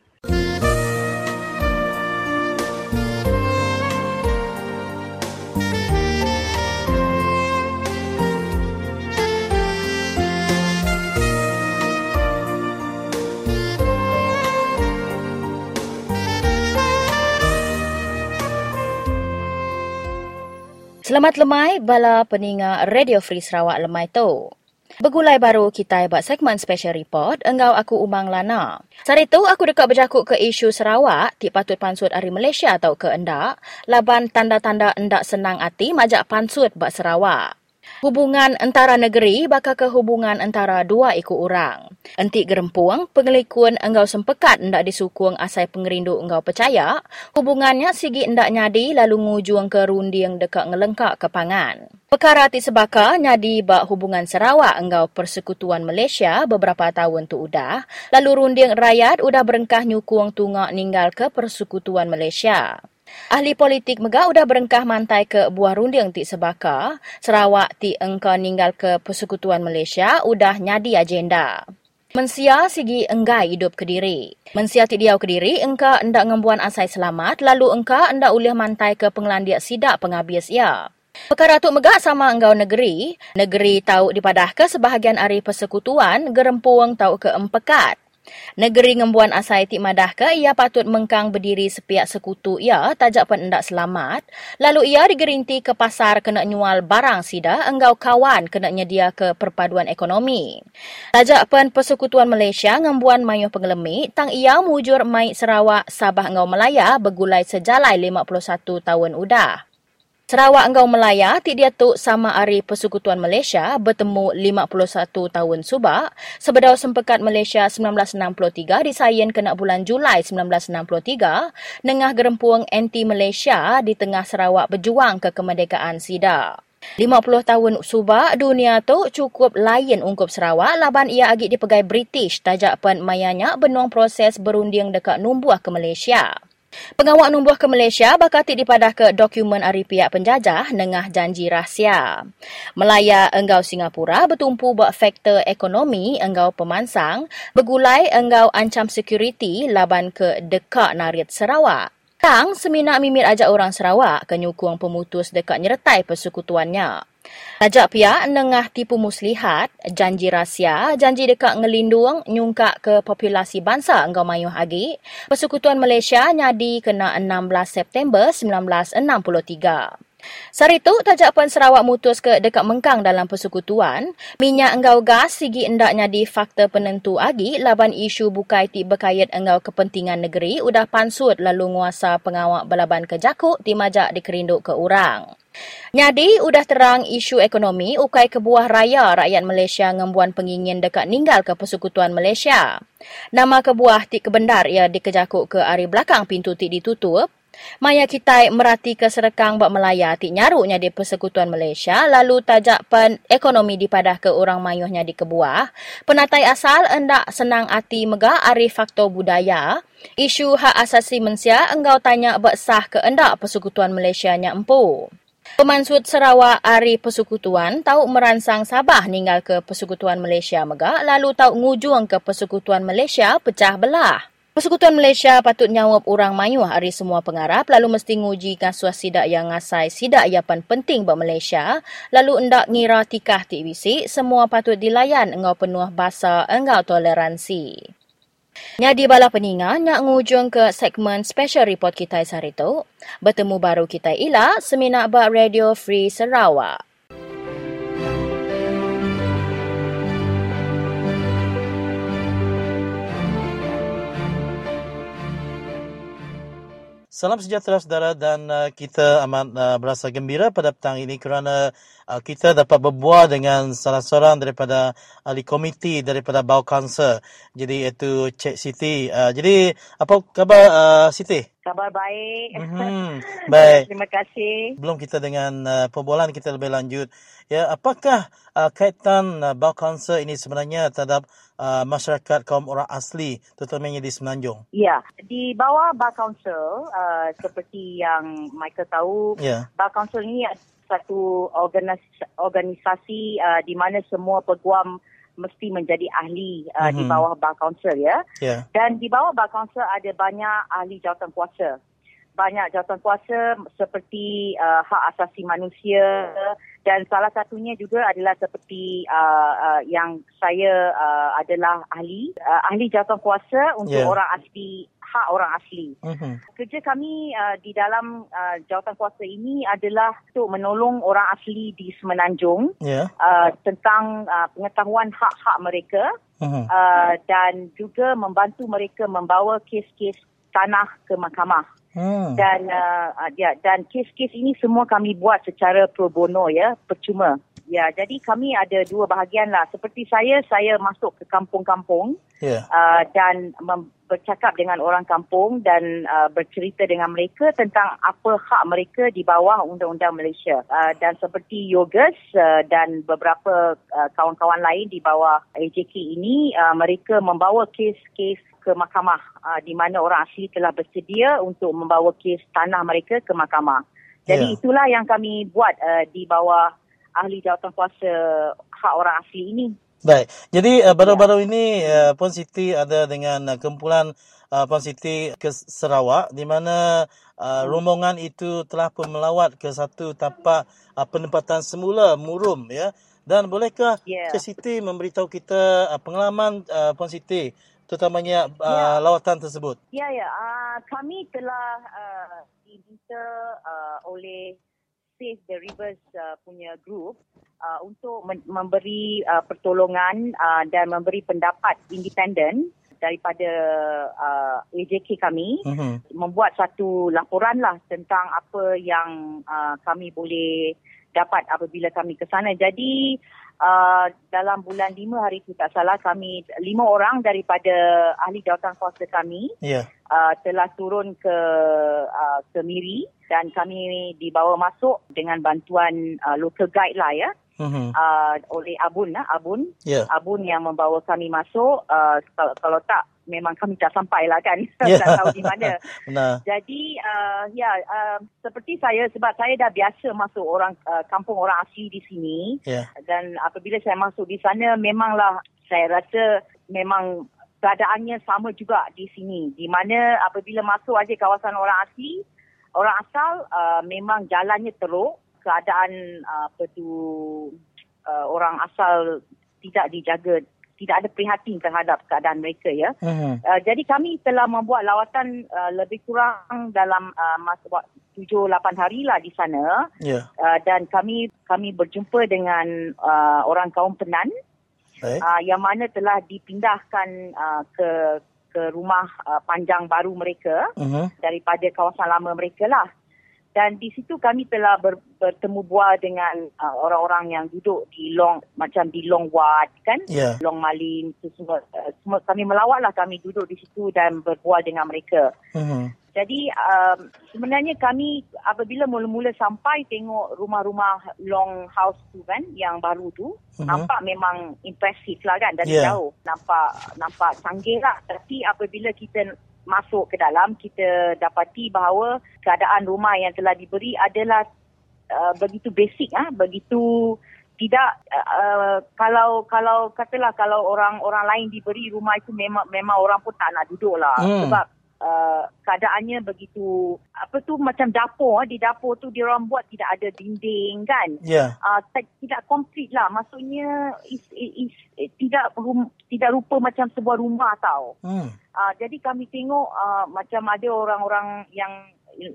Selamat lemai bala peninga Radio Free Sarawak lemai tu. Begulai baru kita buat segmen special report Enggau aku umang lana. Saat itu aku dekat berjakuk ke isu Sarawak Ti patut pansut dari Malaysia atau ke endak Laban tanda-tanda endak senang hati majak pansut buat Sarawak Hubungan antara negeri bakal ke hubungan antara dua ikut orang. Entik gerempuang, pengelikun enggau sempekat ndak disukung asai pengerindu enggau percaya, hubungannya sigi ndak nyadi lalu ngujuang ke rundi yang dekat ngelengkak ke pangan. Perkara ti sebaka nyadi bak hubungan Sarawak enggau persekutuan Malaysia beberapa tahun tu udah, lalu runding rakyat udah berengkah nyukung tungak ninggal ke persekutuan Malaysia. Ahli politik mega udah berengkah mantai ke buah runding ti sebaka, Sarawak ti engka ninggal ke persekutuan Malaysia udah nyadi agenda. Mensia sigi enggai hidup ke diri. Mensia ti diau ke diri, engka endak ngembuan asai selamat, lalu engka endak ulih mantai ke penglandiak sidak penghabis ia. Perkara tu megak sama enggau negeri, negeri tahu dipadah ke sebahagian hari persekutuan, gerempuang tahu ke empekat. Negeri ngembuan asai tik madah ke ia patut mengkang berdiri sepiak sekutu ia tajak pun endak selamat. Lalu ia digerinti ke pasar kena nyual barang sida enggau kawan kena nyedia ke perpaduan ekonomi. Tajak pun persekutuan Malaysia ngembuan mayuh pengelemi tang ia mujur mai Sarawak Sabah Engau Melaya bergulai sejalai 51 tahun udah. Sarawak Engkau Melaya ti dia tu sama hari Persekutuan Malaysia bertemu 51 tahun subak sebedau sempekat Malaysia 1963 disayin kena bulan Julai 1963 nengah gerempuang anti Malaysia di tengah Sarawak berjuang ke kemerdekaan SIDA. 50 tahun subak dunia tu cukup lain ungkup Sarawak laban ia agak dipegai British tajak pen mayanya benuang proses berunding dekat numbuh ke Malaysia. Pengawak numbuh ke Malaysia bakal ti dipadah ke dokumen ari pihak penjajah nengah janji rahsia. Melaya enggau Singapura bertumpu buat faktor ekonomi enggau pemansang, bergulai enggau ancam security laban ke dekat narit Sarawak. Tang seminak mimit ajak orang Sarawak ke nyukung pemutus dekat nyertai persekutuannya. Ajak pihak nengah tipu muslihat, janji rahsia, janji dekat ngelindung nyungkak ke populasi bangsa engkau mayuh agi. Persekutuan Malaysia nyadi kena 16 September 1963. Sari itu, tajak pun Sarawak mutus ke dekat mengkang dalam persekutuan. Minyak enggau gas sigi endaknya di faktor penentu agi laban isu bukai ti berkait enggau kepentingan negeri udah pansut lalu nguasa pengawak belaban ke jakuk ti majak dikerinduk ke orang. Nyadi udah terang isu ekonomi ukai kebuah raya rakyat Malaysia ngembuan pengingin dekat ninggal ke persekutuan Malaysia. Nama kebuah ti kebendar ia dikejakuk ke hari belakang pintu ti ditutup. Maya kita merati ke serekang bak Melaya ti nyaruknya di persekutuan Malaysia lalu tajak pen ekonomi dipadah ke orang mayuhnya di kebuah. Penatai asal endak senang hati mega ari faktor budaya. Isu hak asasi manusia enggau tanya bak sah ke endak persekutuan Malaysia nya empu. Pemansut Sarawak Ari Persekutuan tahu meransang Sabah ninggal ke Persekutuan Malaysia Mega lalu tahu ngujung ke Persekutuan Malaysia pecah belah. Persekutuan Malaysia patut nyawap orang mayuh hari semua pengarap lalu mesti nguji kasuah sidak yang ngasai sidak yapan penting buat Malaysia lalu endak ngira tikah TBC semua patut dilayan engau penuh bahasa engau toleransi. Nyadi bala peninga nak ngujung ke segmen special report kita hari itu. Bertemu baru kita ila seminak bak Radio Free Sarawak. Salam sejahtera saudara dan uh, kita amat uh, berasa gembira pada petang ini kerana uh, kita dapat berbual dengan salah seorang daripada ahli komiti daripada Bau Council. Jadi iaitu Cik Siti. Uh, jadi apa khabar uh, Siti? Khabar baik. Mm-hmm. <laughs> Baik. Terima kasih. Belum kita dengan uh, perbualan kita lebih lanjut. Ya, apakah uh, kaitan uh, Bau Council ini sebenarnya terhadap uh, masyarakat kaum orang asli terutamanya di Semenanjung? Ya, di bawah Bar Council uh, seperti yang Michael tahu, Ya. Bar Council ini satu organis- organisasi uh, di mana semua peguam mesti menjadi ahli uh, di Mhm. bawah Bar Council ya. Ya. Dan di bawah Bar Council ada banyak ahli jawatan kuasa. banyak jawatan kuasa seperti uh, hak asasi manusia dan salah satunya juga adalah seperti uh, uh, yang saya uh, adalah ahli uh, ahli jawatan kuasa untuk Yeah. orang asli hak orang asli. Mhm. Kerja kami uh, di dalam uh, jawatan kuasa ini adalah untuk menolong orang asli di Semenanjung Ya. uh, tentang uh, pengetahuan hak-hak mereka Mhm. uh, dan juga membantu mereka membawa kes-kes tanah ke mahkamah. Hmm. Dan uh, ya dan kes-kes ini semua kami buat secara pro bono ya, percuma. Ya, jadi kami ada dua bahagian lah. Seperti saya, saya masuk ke kampung-kampung Ya. uh, dan mem- bercakap dengan orang kampung dan uh, bercerita dengan mereka tentang apa hak mereka di bawah undang-undang Malaysia. Uh, dan seperti Yogus uh, dan beberapa uh, kawan-kawan lain di bawah AJK ini, uh, mereka membawa kes-kes ke mahkamah uh, di mana orang asli telah bersedia untuk membawa kes tanah mereka ke mahkamah. Jadi Ya. itulah yang kami buat uh, di bawah ahli jawatan kuasa hak orang asli ini. Baik. Jadi uh, baru-baru ini uh, Puan Siti ada dengan uh, kumpulan uh, Puan Siti ke Sarawak di mana uh, rombongan itu telah pun melawat ke satu tapak uh, penempatan semula Murum ya. Dan bolehkah Ya. Cik Siti memberitahu kita uh, pengalaman uh, Puan Siti terutamanya uh, lawatan tersebut? Ya, ya. Uh, kami telah uh, diminta uh, oleh Save the Rivers uh, punya group uh, untuk men- memberi uh, pertolongan uh, dan memberi pendapat independen daripada uh, AJK kami Mhm. membuat satu laporan lah tentang apa yang uh, kami boleh dapat apabila kami ke sana. Jadi uh, dalam bulan lima hari itu tak salah kami lima orang daripada ahli jawatan kuasa kami Ya. uh, telah turun ke uh, ke Miri dan kami dibawa masuk dengan bantuan uh, local guide lah ya Mhm. uh, oleh Abun lah Abun Ya. Abun yang membawa kami masuk uh, kalau, kalau tak memang kami tak sampai lah kan <laughs> Ya. tak tahu di mana <laughs> Benar. jadi uh, ya uh, seperti saya sebab saya dah biasa masuk orang uh, kampung orang asli di sini Ya. dan apabila saya masuk di sana memanglah saya rasa memang keadaannya sama juga di sini di mana apabila masuk aja kawasan orang asli orang asal uh, memang jalannya teruk keadaan uh, apa tu uh, orang asal tidak dijaga tidak ada prihatin terhadap keadaan mereka ya Mhm. Uh, jadi kami telah membuat lawatan uh, lebih kurang dalam uh, masa buat 7 8 hari lah di sana Ya. uh, dan kami kami berjumpa dengan uh, orang kaum Penan Baik. uh, yang mana telah dipindahkan uh, ke ke rumah uh, panjang baru mereka Mhm. daripada kawasan lama mereka lah. Dan di situ kami telah ber, bertemu bual dengan uh, orang-orang yang duduk di long macam di long ward kan, Ya. long malim tu semua, uh, semua kami melawat lah kami duduk di situ dan berbual dengan mereka. Mhm. Jadi um, sebenarnya kami apabila mula-mula sampai tengok rumah-rumah long house tu kan yang baru tu Mhm. nampak memang impresif lah kan dari Ya. jauh nampak nampak canggih lah tapi apabila kita masuk ke dalam kita dapati bahawa keadaan rumah yang telah diberi adalah uh, begitu basic ah begitu tidak uh, kalau kalau katalah kalau orang orang lain diberi rumah itu memang memang orang pun tak nak duduk lah Hmm. sebab uh, keadaannya begitu apa tu macam dapur ah. di dapur tu dia orang buat tidak ada dinding kan Ya. uh, tidak komplit lah maksudnya is, is, is, tidak rum, tidak rupa macam sebuah rumah tau Hmm. uh, jadi kami tengok uh, macam ada orang-orang yang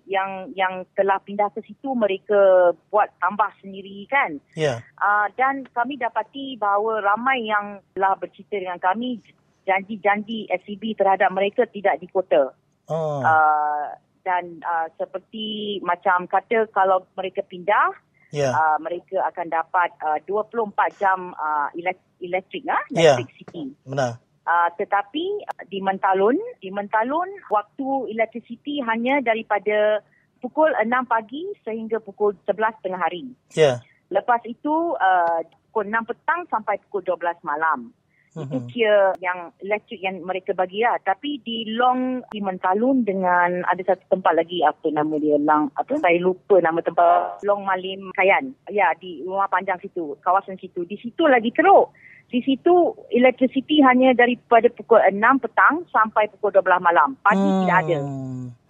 yang yang telah pindah ke situ mereka buat tambah sendiri kan Ya. uh, dan kami dapati bahawa ramai yang telah bercerita dengan kami janji-janji SCB terhadap mereka tidak dikota Oh. uh, dan uh, seperti macam kata kalau mereka pindah Ya. uh, mereka akan dapat uh, 24 jam uh, elek- elektrik ah Ya. electricity Benar. Uh, tetapi uh, di Mentalun, di Mentalun waktu electricity hanya daripada pukul 6 pagi sehingga pukul 11 tengah hari. Ya. Lepas itu uh, pukul 6 petang sampai pukul 12 malam. Itu Mhm. kira yang elektrik yang mereka bagi lah. Tapi di Long di Mentalun dengan ada satu tempat lagi apa nama dia Lang apa saya lupa nama tempat Long Malim Kayan. Ya di rumah panjang situ, kawasan situ. Di situ lagi teruk. Di situ electricity hanya daripada pukul 6 petang sampai pukul 12 malam. Pagi Hmm. tidak ada.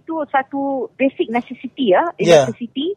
itu satu basic necessity ya, Yeah. electricity.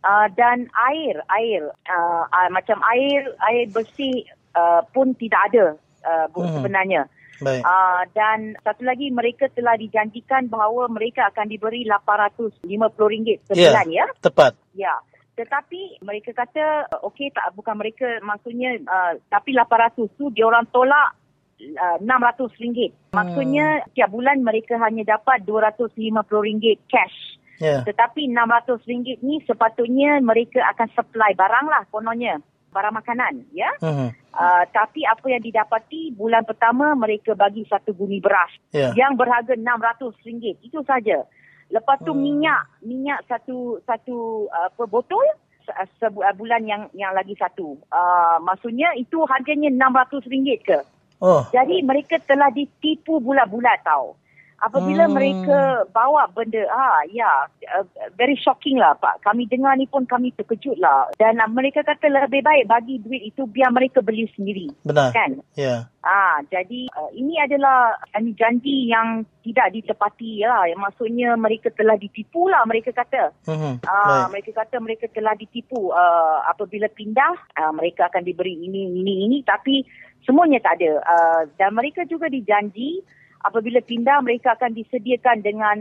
Uh, dan air, air, uh, uh, macam air, air bersih uh, pun tidak ada uh, Mhm. sebenarnya. Baik. Uh, dan satu lagi mereka telah dijanjikan bahawa mereka akan diberi RM850 per Ya. bulan ya. Tepat. Ya. Tetapi mereka kata uh, okey tak bukan mereka maksudnya uh, tapi 800 tu dia orang tolak uh, RM600. Maksudnya setiap bulan mereka hanya dapat RM250 cash. Ya. Tetapi RM600 ni sepatutnya mereka akan supply barang lah kononnya. Barang makanan ya. Mhm. Uh, tapi apa yang didapati bulan pertama mereka bagi satu guni beras Ya. yang berharga RM600. Itu saja. Lepas tu Hmm. minyak, minyak satu satu uh, per botol se- sebulan bulan yang yang lagi satu. Uh, maksudnya itu harganya RM600 ke. Oh. Jadi mereka telah ditipu bulat-bulat tau. Apabila Hmm. mereka bawa benda, ah ya, uh, very shocking lah Pak. Kami dengar ni pun kami terkejut lah. Dan uh, mereka kata lebih baik bagi duit itu biar mereka beli sendiri. Benar. Kan? Ya. Ah, jadi uh, ini adalah uh, janji yang tidak ditepati lah. Yang maksudnya mereka telah ditipu lah mereka kata. Mhm. Ah, Baik. mereka kata mereka telah ditipu. Uh, apabila pindah, uh, mereka akan diberi ini, ini, ini. Tapi semuanya tak ada. Uh, dan mereka juga dijanji apabila pindah mereka akan disediakan dengan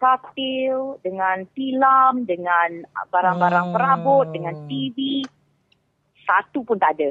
katil, dengan tilam, dengan barang-barang Hmm. perabot, dengan TV. Satu pun tak ada.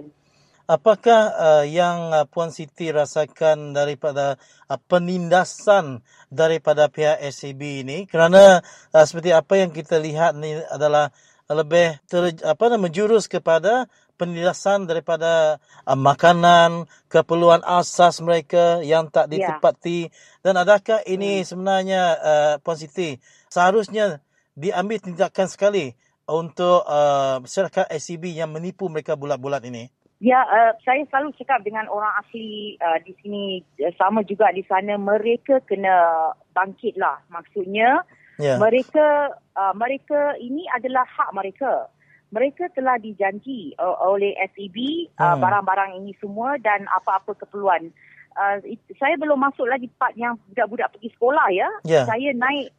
Apakah uh, yang uh, Puan Siti rasakan daripada uh, penindasan daripada pihak SCB ini? Kerana uh, seperti apa yang kita lihat ni adalah lebih ter, apa nama menjurus kepada penindasan daripada uh, makanan, keperluan asas mereka yang tak Ya. ditepati dan adakah ini sebenarnya uh, Puan Siti seharusnya diambil tindakan sekali untuk uh, masyarakat SCB yang menipu mereka bulat-bulat ini? Ya, uh, saya selalu cakap dengan orang asli uh, di sini uh, sama juga di sana mereka kena bangkit lah. Maksudnya Ya. mereka uh, mereka ini adalah hak mereka. Mereka telah dijanji uh, oleh SEB uh, Hmm. barang-barang ini semua dan apa-apa keperluan. Uh, it, saya belum masuk lagi part yang budak-budak pergi sekolah ya. Ya. Saya naik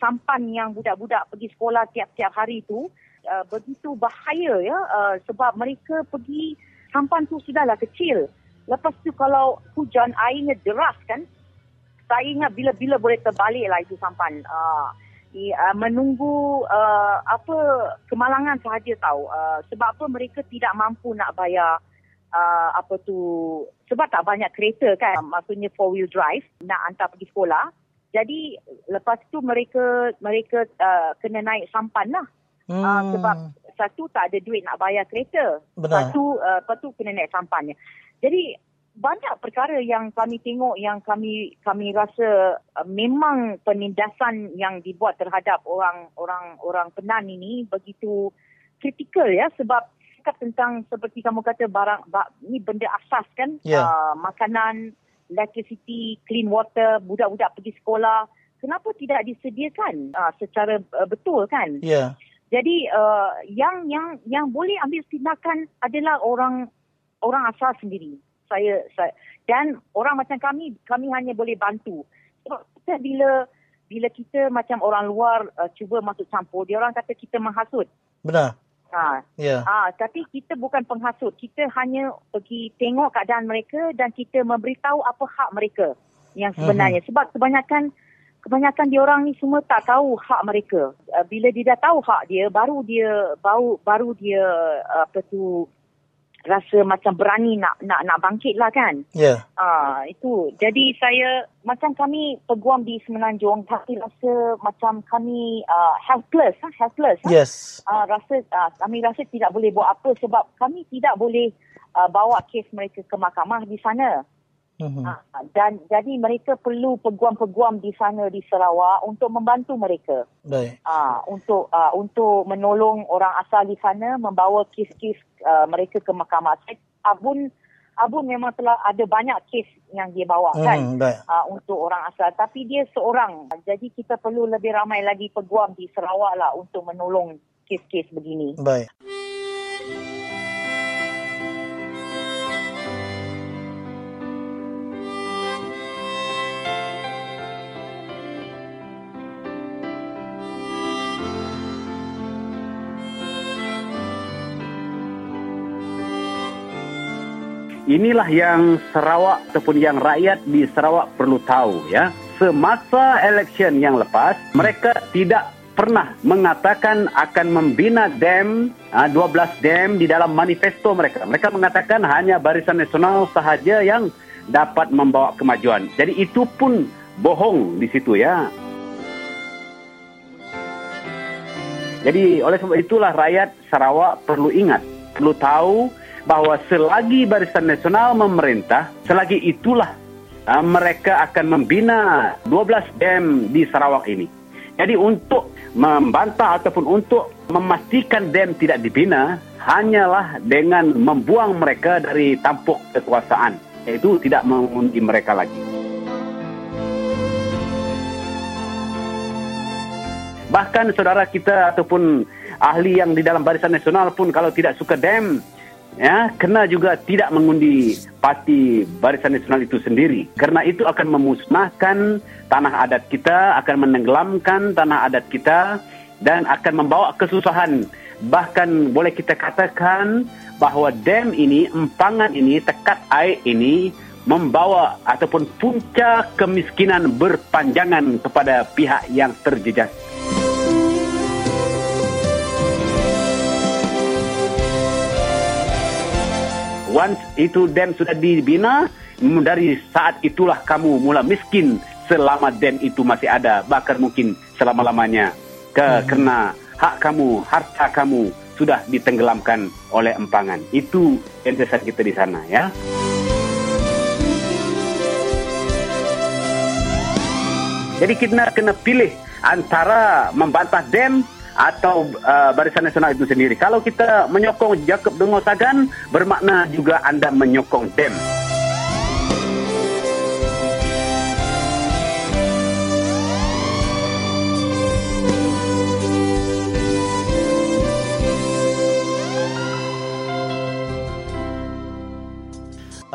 sampan yang budak-budak pergi sekolah tiap-tiap hari tu uh, begitu bahaya ya uh, sebab mereka pergi sampan tu sudahlah kecil. Lepas tu kalau hujan airnya deras kan, saya ingat bila-bila boleh terbalik lah itu sampan. Uh, i, uh, menunggu uh, apa kemalangan sahaja tahu. Uh, sebab apa mereka tidak mampu nak bayar uh, apa tu sebab tak banyak kereta kan maksudnya four wheel drive nak hantar pergi sekolah. Jadi lepas tu mereka mereka uh, kena naik sampan lah. Hmm. Uh, sebab satu tak ada duit nak bayar kereta. Benar. Satu uh, lepas tu kena naik sampannya. Jadi banyak perkara yang kami tengok yang kami kami rasa uh, memang penindasan yang dibuat terhadap orang orang orang penan ini begitu kritikal ya sebab cakap tentang seperti kamu kata barang ba, ni benda asas kan Ya. uh, makanan electricity clean water budak-budak pergi sekolah kenapa tidak disediakan uh, secara uh, betul kan Ya. jadi uh, yang yang yang boleh ambil tindakan adalah orang orang asal sendiri. Saya, saya dan orang macam kami kami hanya boleh bantu. Sebab kita bila bila kita macam orang luar uh, cuba masuk campur, dia orang kata kita menghasut. Benar. Ha. Ya. Ah, tapi kita bukan penghasut. Kita hanya pergi tengok keadaan mereka dan kita memberitahu apa hak mereka yang sebenarnya. Mhm. Sebab kebanyakan kebanyakan dia orang ni semua tak tahu hak mereka. Uh, bila dia dah tahu hak dia, baru dia baru baru dia uh, apa tu rasa macam berani nak nak nak bangkit lah kan. Ya. Ah itu. Jadi saya macam kami peguam di Semenanjung tapi rasa macam kami uh, helpless, ha? helpless. ha? Yes. uh, rasa uh, kami rasa tidak boleh buat apa sebab kami tidak boleh uh, bawa kes mereka ke mahkamah di sana. Mhm. Uh, dan jadi mereka perlu peguam-peguam di sana di Sarawak untuk membantu mereka. Baik. Uh, untuk uh, untuk menolong orang asal di sana membawa kes-kes uh, mereka ke mahkamah. Abun Abun memang telah ada banyak kes yang dia bawa kan Hmm, baik. uh, untuk orang asal tapi dia seorang. Jadi kita perlu lebih ramai lagi peguam di Sarawak lah untuk menolong kes-kes begini. Baik. Inilah yang Sarawak ataupun yang rakyat di Sarawak perlu tahu ya. Semasa election yang lepas, mereka tidak pernah mengatakan akan membina dam, uh, 12 dam di dalam manifesto mereka. Mereka mengatakan hanya Barisan Nasional sahaja yang dapat membawa kemajuan. Jadi itu pun bohong di situ ya. Jadi oleh sebab itulah rakyat Sarawak perlu ingat, perlu tahu bahawa selagi Barisan Nasional memerintah, selagi itulah uh, mereka akan membina 12 dam di Sarawak ini. Jadi untuk membantah ataupun untuk memastikan dam tidak dibina hanyalah dengan membuang mereka dari tampuk kekuasaan. Itu tidak mengundi mereka lagi. Bahkan saudara kita ataupun ahli yang di dalam Barisan Nasional pun kalau tidak suka dam, ya, kena juga tidak mengundi parti Barisan Nasional itu sendiri. Karena itu akan memusnahkan tanah adat kita, akan menenggelamkan tanah adat kita dan akan membawa kesusahan. Bahkan boleh kita katakan bahawa dam ini, empangan ini, tekat air ini membawa ataupun punca kemiskinan berpanjangan kepada pihak yang terjejas. Once itu dam sudah dibina, dari saat itulah kamu mula miskin selama dam itu masih ada, bahkan mungkin selama-lamanya. Ke, hmm. Kerana hak kamu, harta kamu sudah ditenggelamkan oleh empangan. Itu entitas kita di sana ya. Jadi kita kena pilih antara membantah dam atau uh, Barisan Nasional itu sendiri. Kalau kita menyokong Jacob Dungo Sagan, bermakna juga anda menyokong DEM.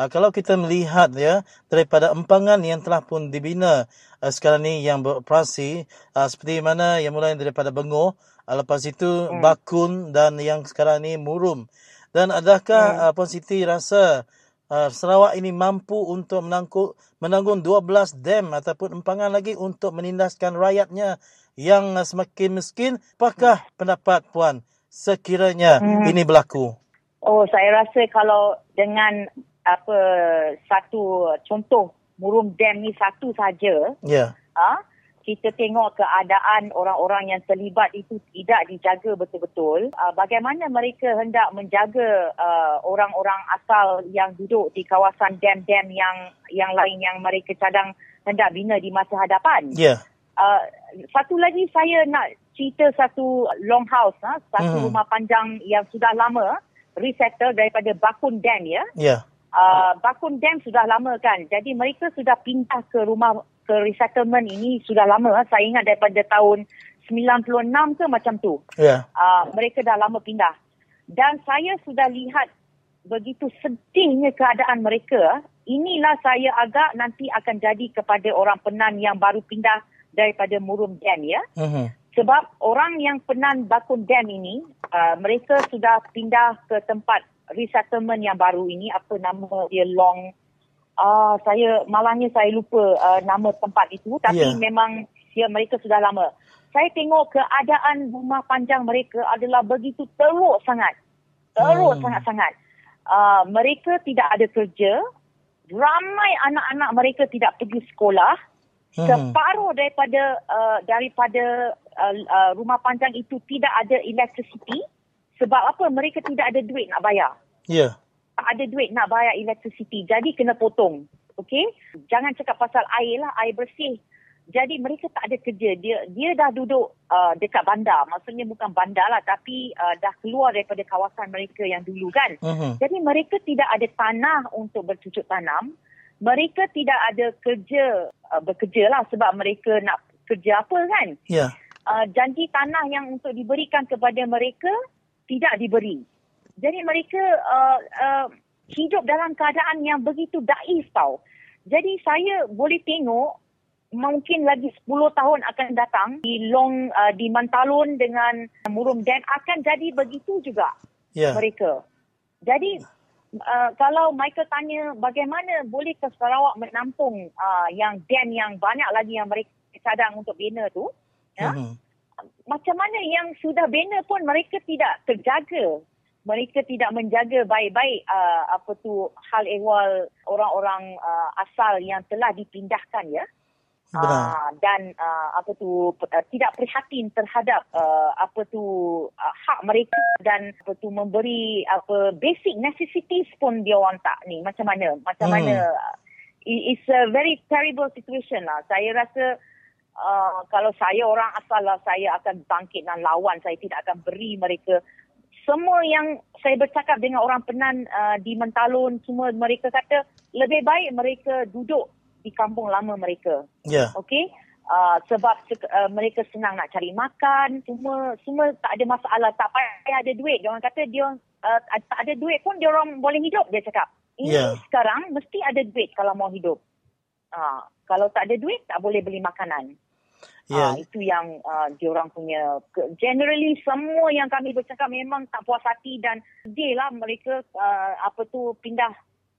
Uh, kalau kita melihat ya daripada empangan yang telah pun dibina uh, sekarang ni yang beroperasi uh, seperti mana yang mulai daripada Bengoh lepas itu hmm. Bakun dan yang sekarang ni Murum dan adakah hmm. uh, Puan Siti rasa uh, Sarawak ini mampu untuk menangkut menanggung 12 dam ataupun empangan lagi untuk menindaskan rakyatnya yang uh, semakin miskin apakah hmm. pendapat puan sekiranya hmm. ini berlaku Oh, saya rasa kalau dengan apa satu contoh Murum Dam ni satu saja. Ya. Yeah. Ha? Kita tengok keadaan orang-orang yang terlibat itu tidak dijaga betul-betul. Uh, bagaimana mereka hendak menjaga uh, orang-orang asal yang duduk di kawasan dam-dam yang yang lain yang mereka cadang hendak bina di masa hadapan. Ya. Yeah. Uh, satu lagi saya nak cerita satu long house, ha? satu hmm. rumah panjang yang sudah lama resettle daripada Bakun Dam ya. Ya. Yeah uh, Bakun Dam sudah lama kan. Jadi mereka sudah pindah ke rumah ke resettlement ini sudah lama. Saya ingat daripada tahun 96 ke macam tu. Yeah. Uh, mereka dah lama pindah. Dan saya sudah lihat begitu sedihnya keadaan mereka. Inilah saya agak nanti akan jadi kepada orang penan yang baru pindah daripada Murum Dam ya. Uh-huh. Sebab orang yang penan Bakun Dam ini, uh, mereka sudah pindah ke tempat resettlement yang baru ini apa nama dia long ah uh, saya malangnya saya lupa uh, nama tempat itu tapi yeah. memang dia mereka sudah lama saya tengok keadaan rumah panjang mereka adalah begitu teruk sangat teruk hmm. sangat-sangat uh, mereka tidak ada kerja ramai anak-anak mereka tidak pergi sekolah hmm. separuh daripada uh, daripada uh, uh, rumah panjang itu tidak ada electricity sebab apa? Mereka tidak ada duit nak bayar. Ya. Yeah. Tak ada duit nak bayar electricity. Jadi kena potong. Okay? Jangan cakap pasal air lah. Air bersih. Jadi mereka tak ada kerja. Dia dia dah duduk uh, dekat bandar. Maksudnya bukan bandar lah. Tapi uh, dah keluar daripada kawasan mereka yang dulu kan. Uh-huh. Jadi mereka tidak ada tanah untuk bercucuk tanam. Mereka tidak ada kerja. Uh, bekerja lah sebab mereka nak kerja apa kan. Ya. Yeah. Uh, janji tanah yang untuk diberikan kepada mereka tidak diberi. Jadi mereka uh, uh, hidup dalam keadaan yang begitu daif tau. Jadi saya boleh tengok mungkin lagi 10 tahun akan datang di Long uh, di Mantalun dengan Murum Dam akan jadi begitu juga yeah. mereka. Jadi uh, kalau Michael tanya bagaimana boleh ke Sarawak menampung uh, yang dam yang banyak lagi yang mereka cadang untuk bina tu, ya? Mhm. macam mana yang sudah bina pun mereka tidak terjaga. Mereka tidak menjaga baik-baik uh, apa tu hal ehwal orang-orang uh, asal yang telah dipindahkan ya. Uh, dan uh, apa tu uh, tidak prihatin terhadap uh, apa tu uh, hak mereka dan apa tu memberi apa basic necessities pun dia orang tak ni. Macam mana? Macam Hmm. mana? Uh, it- it's a very terrible situation lah. Saya rasa uh, kalau saya orang asal lah saya akan bangkit dan lawan. Saya tidak akan beri mereka semua yang saya bercakap dengan orang Penan uh, di Mentalun semua mereka kata lebih baik mereka duduk di kampung lama mereka Ya. Okey. Uh, sebab uh, mereka senang nak cari makan, semua semua tak ada masalah, tak payah ada duit. Dia orang kata dia uh, tak ada duit pun dia orang boleh hidup dia cakap. Ini Ya. sekarang mesti ada duit kalau mau hidup. Uh, kalau tak ada duit tak boleh beli makanan. Ya. Ah, itu yang uh, diorang punya generally semua yang kami bercakap memang tak puas hati dan sedih lah mereka uh, apa tu pindah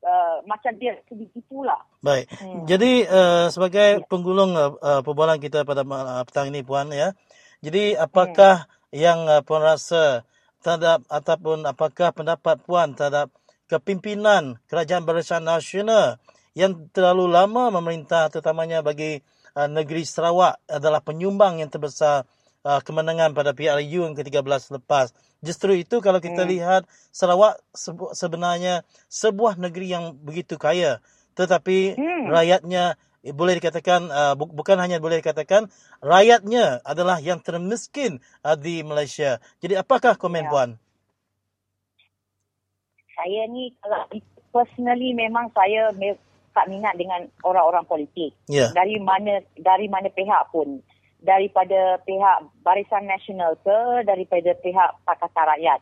uh, macam dia begitulah. Baik. Hmm. Jadi uh, sebagai penggulung uh, uh, perbualan kita pada uh, petang ini puan ya. Jadi apakah yang uh, puan rasa terhadap ataupun apakah pendapat puan terhadap kepimpinan Kerajaan Barisan Nasional yang terlalu lama memerintah terutamanya bagi uh, negeri Sarawak adalah penyumbang yang terbesar uh, kemenangan pada PRU yang ke-13 lepas. Justru itu kalau kita Hmm. lihat Sarawak sebu- sebenarnya sebuah negeri yang begitu kaya tetapi Hmm. rakyatnya eh, boleh dikatakan uh, bu- bukan hanya boleh dikatakan rakyatnya adalah yang termiskin uh, di Malaysia. Jadi apakah komen Ya. puan? saya ni kalau personally memang saya me- tak minat dengan orang-orang politik. Ya. Dari mana dari mana pihak pun. Daripada pihak Barisan Nasional ke daripada pihak Pakatan Rakyat.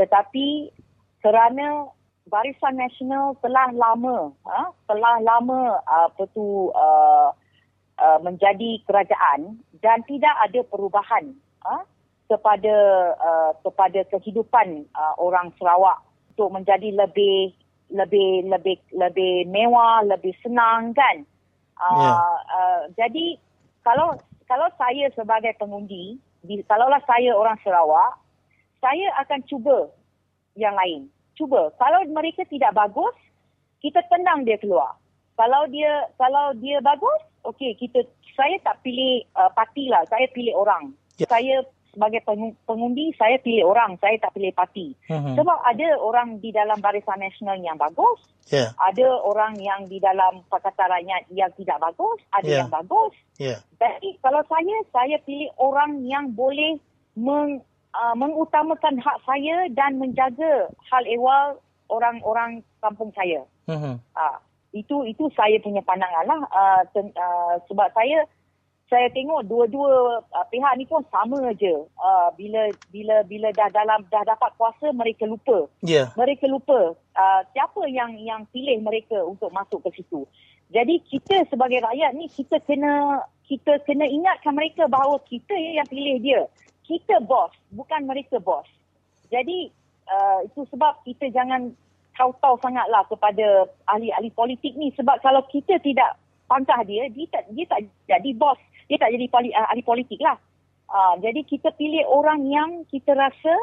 Tetapi kerana Barisan Nasional telah lama ha, telah lama apa tu uh, uh, menjadi kerajaan dan tidak ada perubahan ha, kepada uh, kepada kehidupan uh, orang Sarawak untuk menjadi lebih lebih lebih lebih mewah, lebih senang kan. Uh, Ya. uh, jadi kalau kalau saya sebagai pengundi, di, kalaulah saya orang Sarawak, saya akan cuba yang lain. Cuba. Kalau mereka tidak bagus, kita tendang dia keluar. Kalau dia kalau dia bagus, okey kita saya tak pilih uh, parti lah, saya pilih orang. Ya. Saya sebagai pengu- pengundi saya pilih orang, saya tak pilih parti. Mhm. Sebab ada orang di dalam Barisan Nasional yang bagus, Ya. ada orang yang di dalam Pakatan Rakyat yang tidak bagus, ada Ya. yang bagus. Ya. Jadi kalau saya, saya pilih orang yang boleh meng, uh, mengutamakan hak saya dan menjaga hal ehwal orang-orang kampung saya. Mhm. Uh, itu itu saya punya pandangan lah. Uh, ten, uh, sebab saya saya tengok dua-dua uh, pihak ni pun sama je. Uh, bila bila bila dah dalam dah dapat kuasa mereka lupa. Ya. Mereka lupa uh, siapa yang yang pilih mereka untuk masuk ke situ. Jadi kita sebagai rakyat ni kita kena kita kena ingatkan mereka bahawa kita yang pilih dia. Kita bos, bukan mereka bos. Jadi uh, itu sebab kita jangan tahu-tahu sangatlah kepada ahli-ahli politik ni sebab kalau kita tidak pantah dia, dia tak dia tak jadi bos, dia tak jadi poli, uh, ahli politik lah. Uh, jadi kita pilih orang yang kita rasa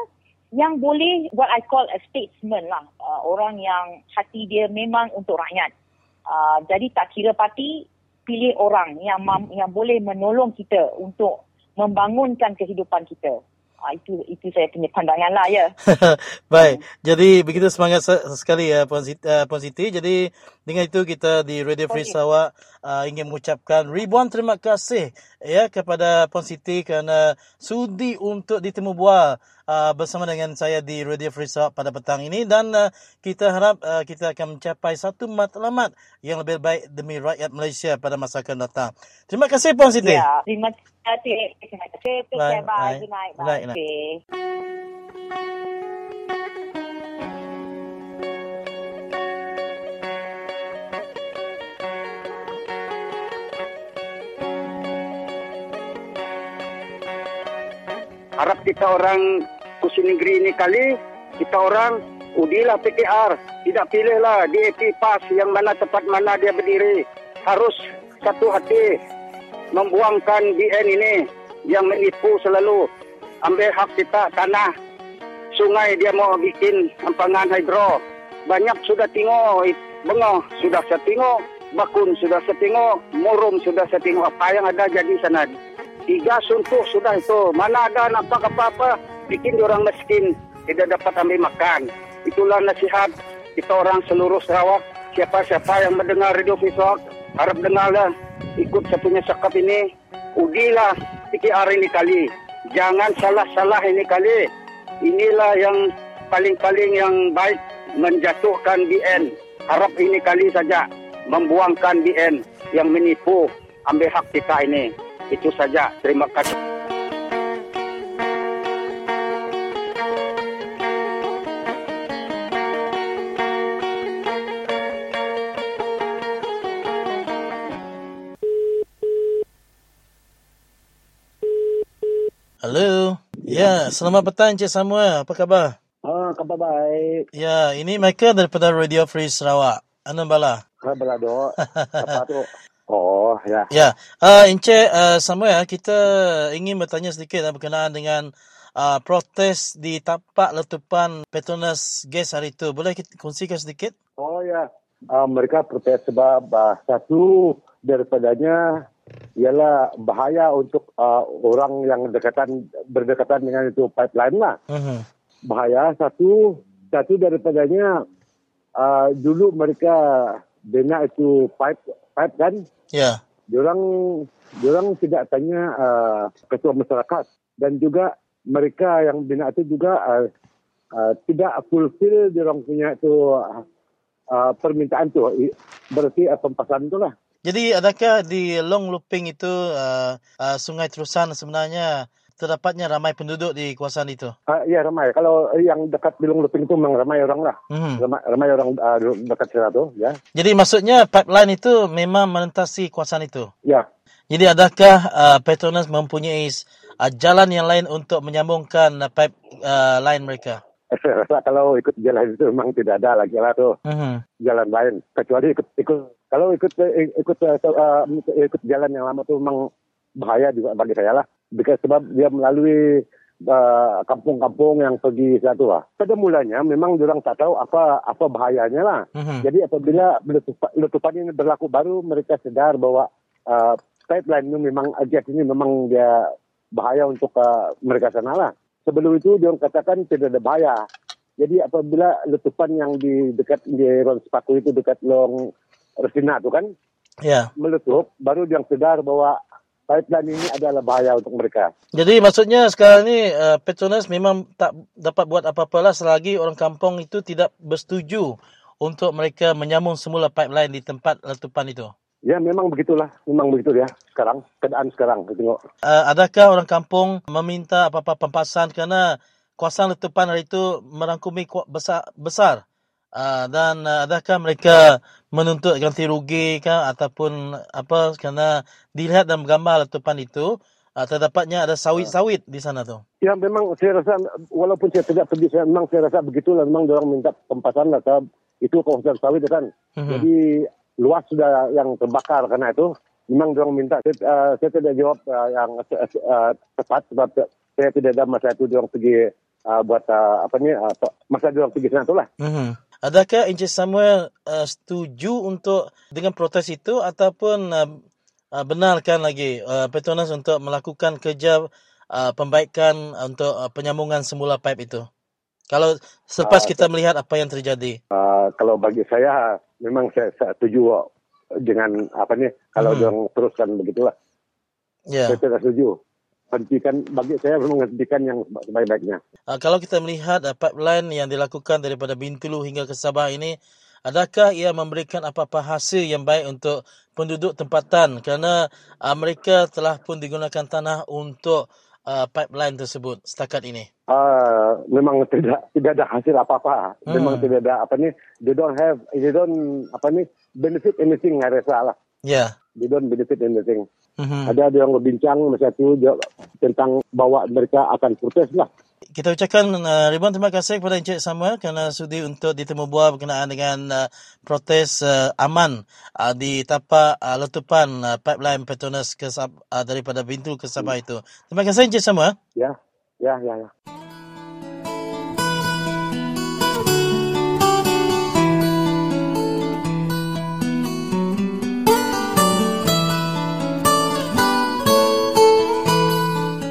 yang boleh what I call a statesman lah. Uh, orang yang hati dia memang untuk rakyat. Uh, jadi tak kira parti, pilih orang yang mam, yang boleh menolong kita untuk membangunkan kehidupan kita. Uh, itu itu saya punya pandangan lah ya. <laughs> Baik. Jadi begitu semangat se- sekali ya Puan Siti, uh, Puan Siti. Jadi dengan itu kita di Radio Free Okey. Sarawak uh, ingin mengucapkan ribuan terima kasih ya kepada Puan Siti kerana sudi untuk ditemu bual uh, bersama dengan saya di Radio Free Sarawak pada petang ini dan uh, kita harap uh, kita akan mencapai satu matlamat yang lebih baik demi rakyat Malaysia pada masa akan datang. Terima kasih Puan Siti. Ya, terima kasih. Harap kita orang kursi negeri ini kali kita orang udilah PKR tidak pilihlah DAP PAS yang mana tempat mana dia berdiri. Harus satu hati membuangkan BN ini yang menipu selalu. Ambil hak kita tanah. Sungai dia mau bikin empangan hidro. Banyak sudah tengok, bengah sudah saya tengok, bakun sudah saya tengok, murum sudah saya tengok. Apa yang ada jadi sana. Tiga suntuk sudah itu. Mana ada nampak apa-apa, bikin orang miskin. Tidak dapat ambil makan. Itulah nasihat kita orang seluruh Sarawak. Siapa-siapa yang mendengar Radio Visual, harap dengarlah ikut satunya sekap ini. Udilah PKR ini kali. Jangan salah-salah ini kali. Inilah yang paling-paling yang baik menjatuhkan BN. Harap ini kali saja membuangkan BN yang menipu ambil hak kita ini. Itu saja. Terima kasih. Selamat petang Encik Samuel. Apa khabar? Ah, khabar baik. Ya, ini Michael daripada Radio Free Sarawak. Anu bala? Khabar dok. <laughs> Apa tu? Oh, ya. Ya, uh, Encik uh, Samuel, kita ingin bertanya sedikit uh, berkenaan dengan uh, protes di tapak letupan Petronas Gas hari itu. Boleh kita kongsikan sedikit? Oh ya, uh, mereka protes sebab uh, satu daripadanya ialah bahaya untuk uh, orang yang dekatan berdekatan dengan itu pipeline lah. Uh-huh. Bahaya satu satu daripadanya uh, dulu mereka bina itu pipe pipe kan. Ya. Yeah. Diorang diorang tidak tanya uh, ketua masyarakat dan juga mereka yang bina itu juga uh, uh, tidak fulfill diorang punya itu uh, permintaan tu berarti uh, pempasan tu lah. Jadi adakah di long looping itu uh, uh, Sungai Terusan sebenarnya terdapatnya ramai penduduk di kawasan itu? Uh, ya ramai. Kalau yang dekat di long looping itu memang ramai orang lah. Hmm. Ramai, ramai orang uh, dekat sana tu. Ya. Jadi maksudnya pipeline itu memang melintasi kawasan itu? Ya. Jadi adakah uh, Petronas mempunyai uh, jalan yang lain untuk menyambungkan uh, pipe uh, mereka? Saya <laughs> rasa kalau ikut jalan itu memang tidak ada lagi lah tu uh-huh. jalan lain kecuali ikut ikut kalau ikut ikut uh, ikut jalan yang lama tu memang bahaya juga bagi saya lah sebab dia melalui uh, kampung-kampung yang pergi satu lah. Pada mulanya memang orang tak tahu apa apa bahayanya lah. Uh-huh. Jadi apabila letupan, letupan ini berlaku baru mereka sedar bahwa uh, pipeline ini memang gas ini memang dia bahaya untuk uh, mereka sana lah sebelum itu dia katakan tidak ada bahaya. Jadi apabila letupan yang di dekat di Ron Sepaku itu dekat Long Resina itu kan, ya. meletup, baru dia sedar bahwa pipeline ini adalah bahaya untuk mereka. Jadi maksudnya sekarang ni uh, Petronas memang tak dapat buat apa-apa lah selagi orang kampung itu tidak bersetuju untuk mereka menyambung semula pipeline di tempat letupan itu. Ya memang begitulah, memang begitu ya sekarang keadaan sekarang tengok. Uh, adakah orang kampung meminta apa-apa pempasan kerana kawasan letupan hari itu merangkumi besar besar uh, dan uh, adakah mereka menuntut ganti rugi kah ataupun apa kerana dilihat dalam gambar letupan itu uh, terdapatnya ada sawit-sawit di sana tu. Ya memang saya rasa walaupun saya tidak pergi saya memang saya rasa begitulah memang orang minta pempasan lah itu kawasan sawit kan. Mhm. Jadi luas sudah yang terbakar karena itu memang dia minta saya, uh, saya tidak jawab uh, yang uh, tepat sebab saya tidak ada masa itu dia pergi uh, buat uh, apa ni uh, masa dia pergi sana itulah. Mm-hmm. Adakah Encik Samuel uh, setuju untuk dengan protes itu ataupun uh, uh, benarkan lagi uh, Petronas untuk melakukan kerja uh, pembaikan untuk uh, penyambungan semula pipe itu? Kalau selepas uh, kita melihat apa yang terjadi. Uh, kalau bagi saya memang saya, saya setuju dengan apa ni kalau hmm. dia teruskan begitulah. Yeah. Saya tidak setuju. Hentikan bagi saya memang hentikan yang sebaik-baiknya. Uh, kalau kita melihat uh, pipeline yang dilakukan daripada Bintulu hingga ke Sabah ini, adakah ia memberikan apa-apa hasil yang baik untuk penduduk tempatan kerana uh, mereka telah pun digunakan tanah untuk uh, pipeline tersebut setakat ini? Uh, memang tidak tidak ada hasil apa-apa. Hmm. Memang tidak ada apa ni. They don't have, they don't apa ni benefit anything saya rasa lah. Yeah. They don't benefit anything. Mhm. Ada ada yang berbincang masa tu dia- tentang bawa mereka akan protes lah. Kita ucapkan uh, ribuan terima kasih kepada Encik Samuel kerana sudi untuk ditemu bual berkenaan dengan uh, protes uh, aman uh, di tapak uh, letupan uh, pipeline Petronas ke uh, daripada Bintu ke Sabah itu. Terima kasih Encik Samuel. Ya, ya, ya, ya.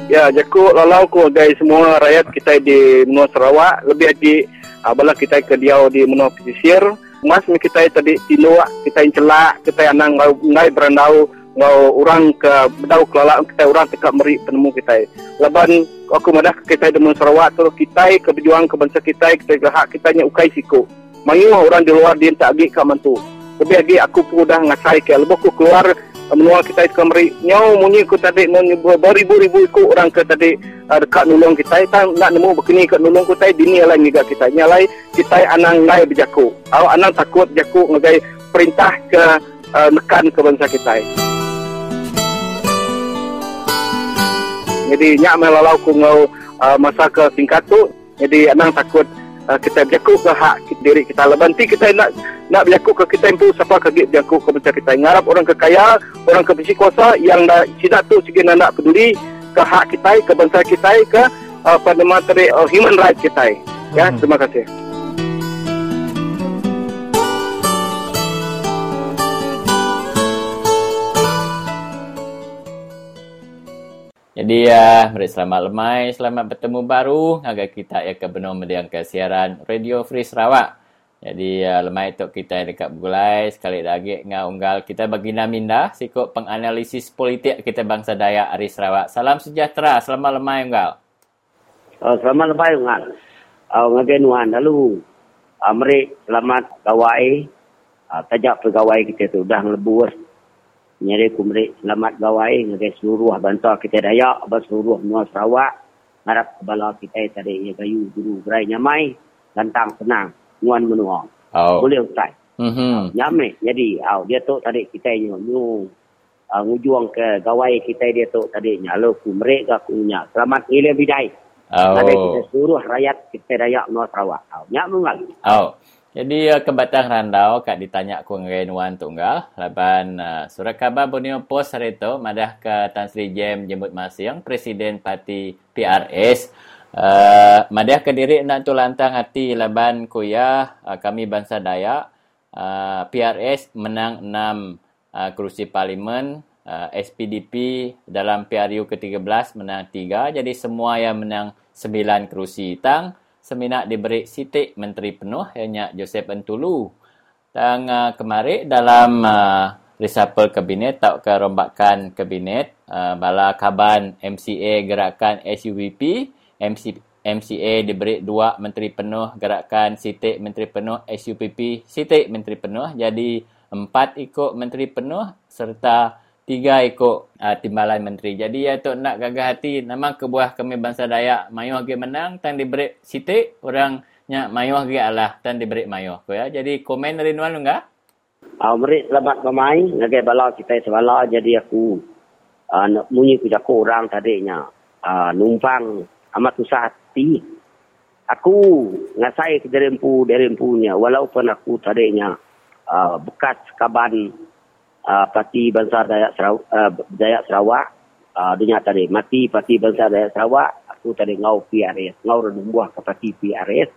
Ya, jaku lalau ku gai semua rakyat kita di Menua Sarawak lebih lagi uh, bala kita ke diau di Menua Pesisir. Mas kita tadi tiluak, kita yang celak, kita yang nang ngau ngai berandau ngau orang ke bedau kelala kita orang tekak meri penemu kita. Laban aku madah kita di Menua Sarawak tu kita ke berjuang ke bangsa kita kita ke hak kita nya ukai siku. Mayu orang di luar dia tak agi ka mantu. Lebih lagi aku pun dah ngasai ke lebih aku keluar menua kita ke meri nyau munyi ku tadi munyi beribu-ribu ku orang ke tadi uh, dekat nulung kita. Tak nak nemu begini kat nulung ku tadi dini lain juga kita. Nyalai kita anang ngai berjaku aw anang takut jaku ngagai perintah ke uh, nekan ke bangsa kita. Jadi nyak melalau ku ngau uh, masa ke tingkat tu jadi anang takut uh, kita berjaku ke hak diri kita. Lebanti kita nak nak berjaku ke kita empu siapa ke berjaku ke bangsa kita. Ngarap orang kekaya orang ke besi kuasa yang dah tidak tu segi nak peduli ke hak kita ke bangsa kita ke uh, pada materi uh, human right kita. Ya terima kasih Jadi ya, mari selamat lemai, selamat bertemu baru. Agak kita ya ke benar mediang ke siaran Radio Free Sarawak. Jadi uh, lemai tok kita dekat Bugulai sekali lagi ngau unggal kita bagi naminda sikut penganalisis politik kita bangsa Dayak Ari Sarawak. Salam sejahtera, selamat lemai unggal. Uh, selamat lepas ngal. Uh, ngagai nuan lalu. Uh, meri selamat gawai. Uh, tajak pegawai kita tu dah lebus. Nyari ku meri selamat gawai ngagai seluruh bantuan kita Dayak, abang seluruh Menua Sarawak. Harap kebala kita tadi ya gayu guru gerai nyamai. Gantang senang. Nuan menua. Oh. Boleh usai. Mhm. Nyamai. Jadi, au dia tu tadi kita nyu nyu uh, ngujuang ke gawai kita dia tu tadi nyalo ku mereka ku nya. Selamat ile bidai. Oh. Ada kita seluruh rakyat kita Dayak Menua Sarawak. Au nya mengal. Oh. Jadi uh, ke Batang Randau kak ditanya ku ngai nuan tunggal laban uh, surat khabar Borneo Post hari tu madah ke Tan Sri Jem jemput Masiang Presiden Parti PRS uh, madah ke diri nak tu lantang hati laban kuya uh, kami bangsa Dayak. Uh, PRS menang 6 uh, kerusi parlimen. Uh, SPDP dalam PRU ke-13 menang 3 jadi semua yang menang 9 kerusi tang seminak diberi sitik menteri penuh ianya Joseph Entulu. Tang uh, kemarin dalam uh, reshuffle kabinet tak ke rombakan kabinet uh, bala kaban MCA gerakan SUVP MC, MCA diberi dua menteri penuh gerakan sitik menteri penuh SUPP sitik menteri penuh jadi empat ikut menteri penuh serta tiga ikut uh, timbalan menteri. Jadi ya tu nak gagah hati nama kebuah kami bangsa Dayak mayu lagi menang tan diberi sitik orang nya mayu lagi Allah tan diberi mayu. Ko ya. Jadi komen dari nuan enggak? Au meri selamat pemain ngagai bala kita sebala jadi aku uh, nak munyi ku jaku orang tadinya uh, numpang amat susah hati. Aku ngasai ke derempu derempunya walaupun aku tadinya uh, bekas kaban uh, parti bangsa Dayak Sarawak, uh, Dayak Sarawak uh, dunia tadi mati parti bangsa Dayak Sarawak aku tadi ngau PRS ngau renumbuah ke parti PRS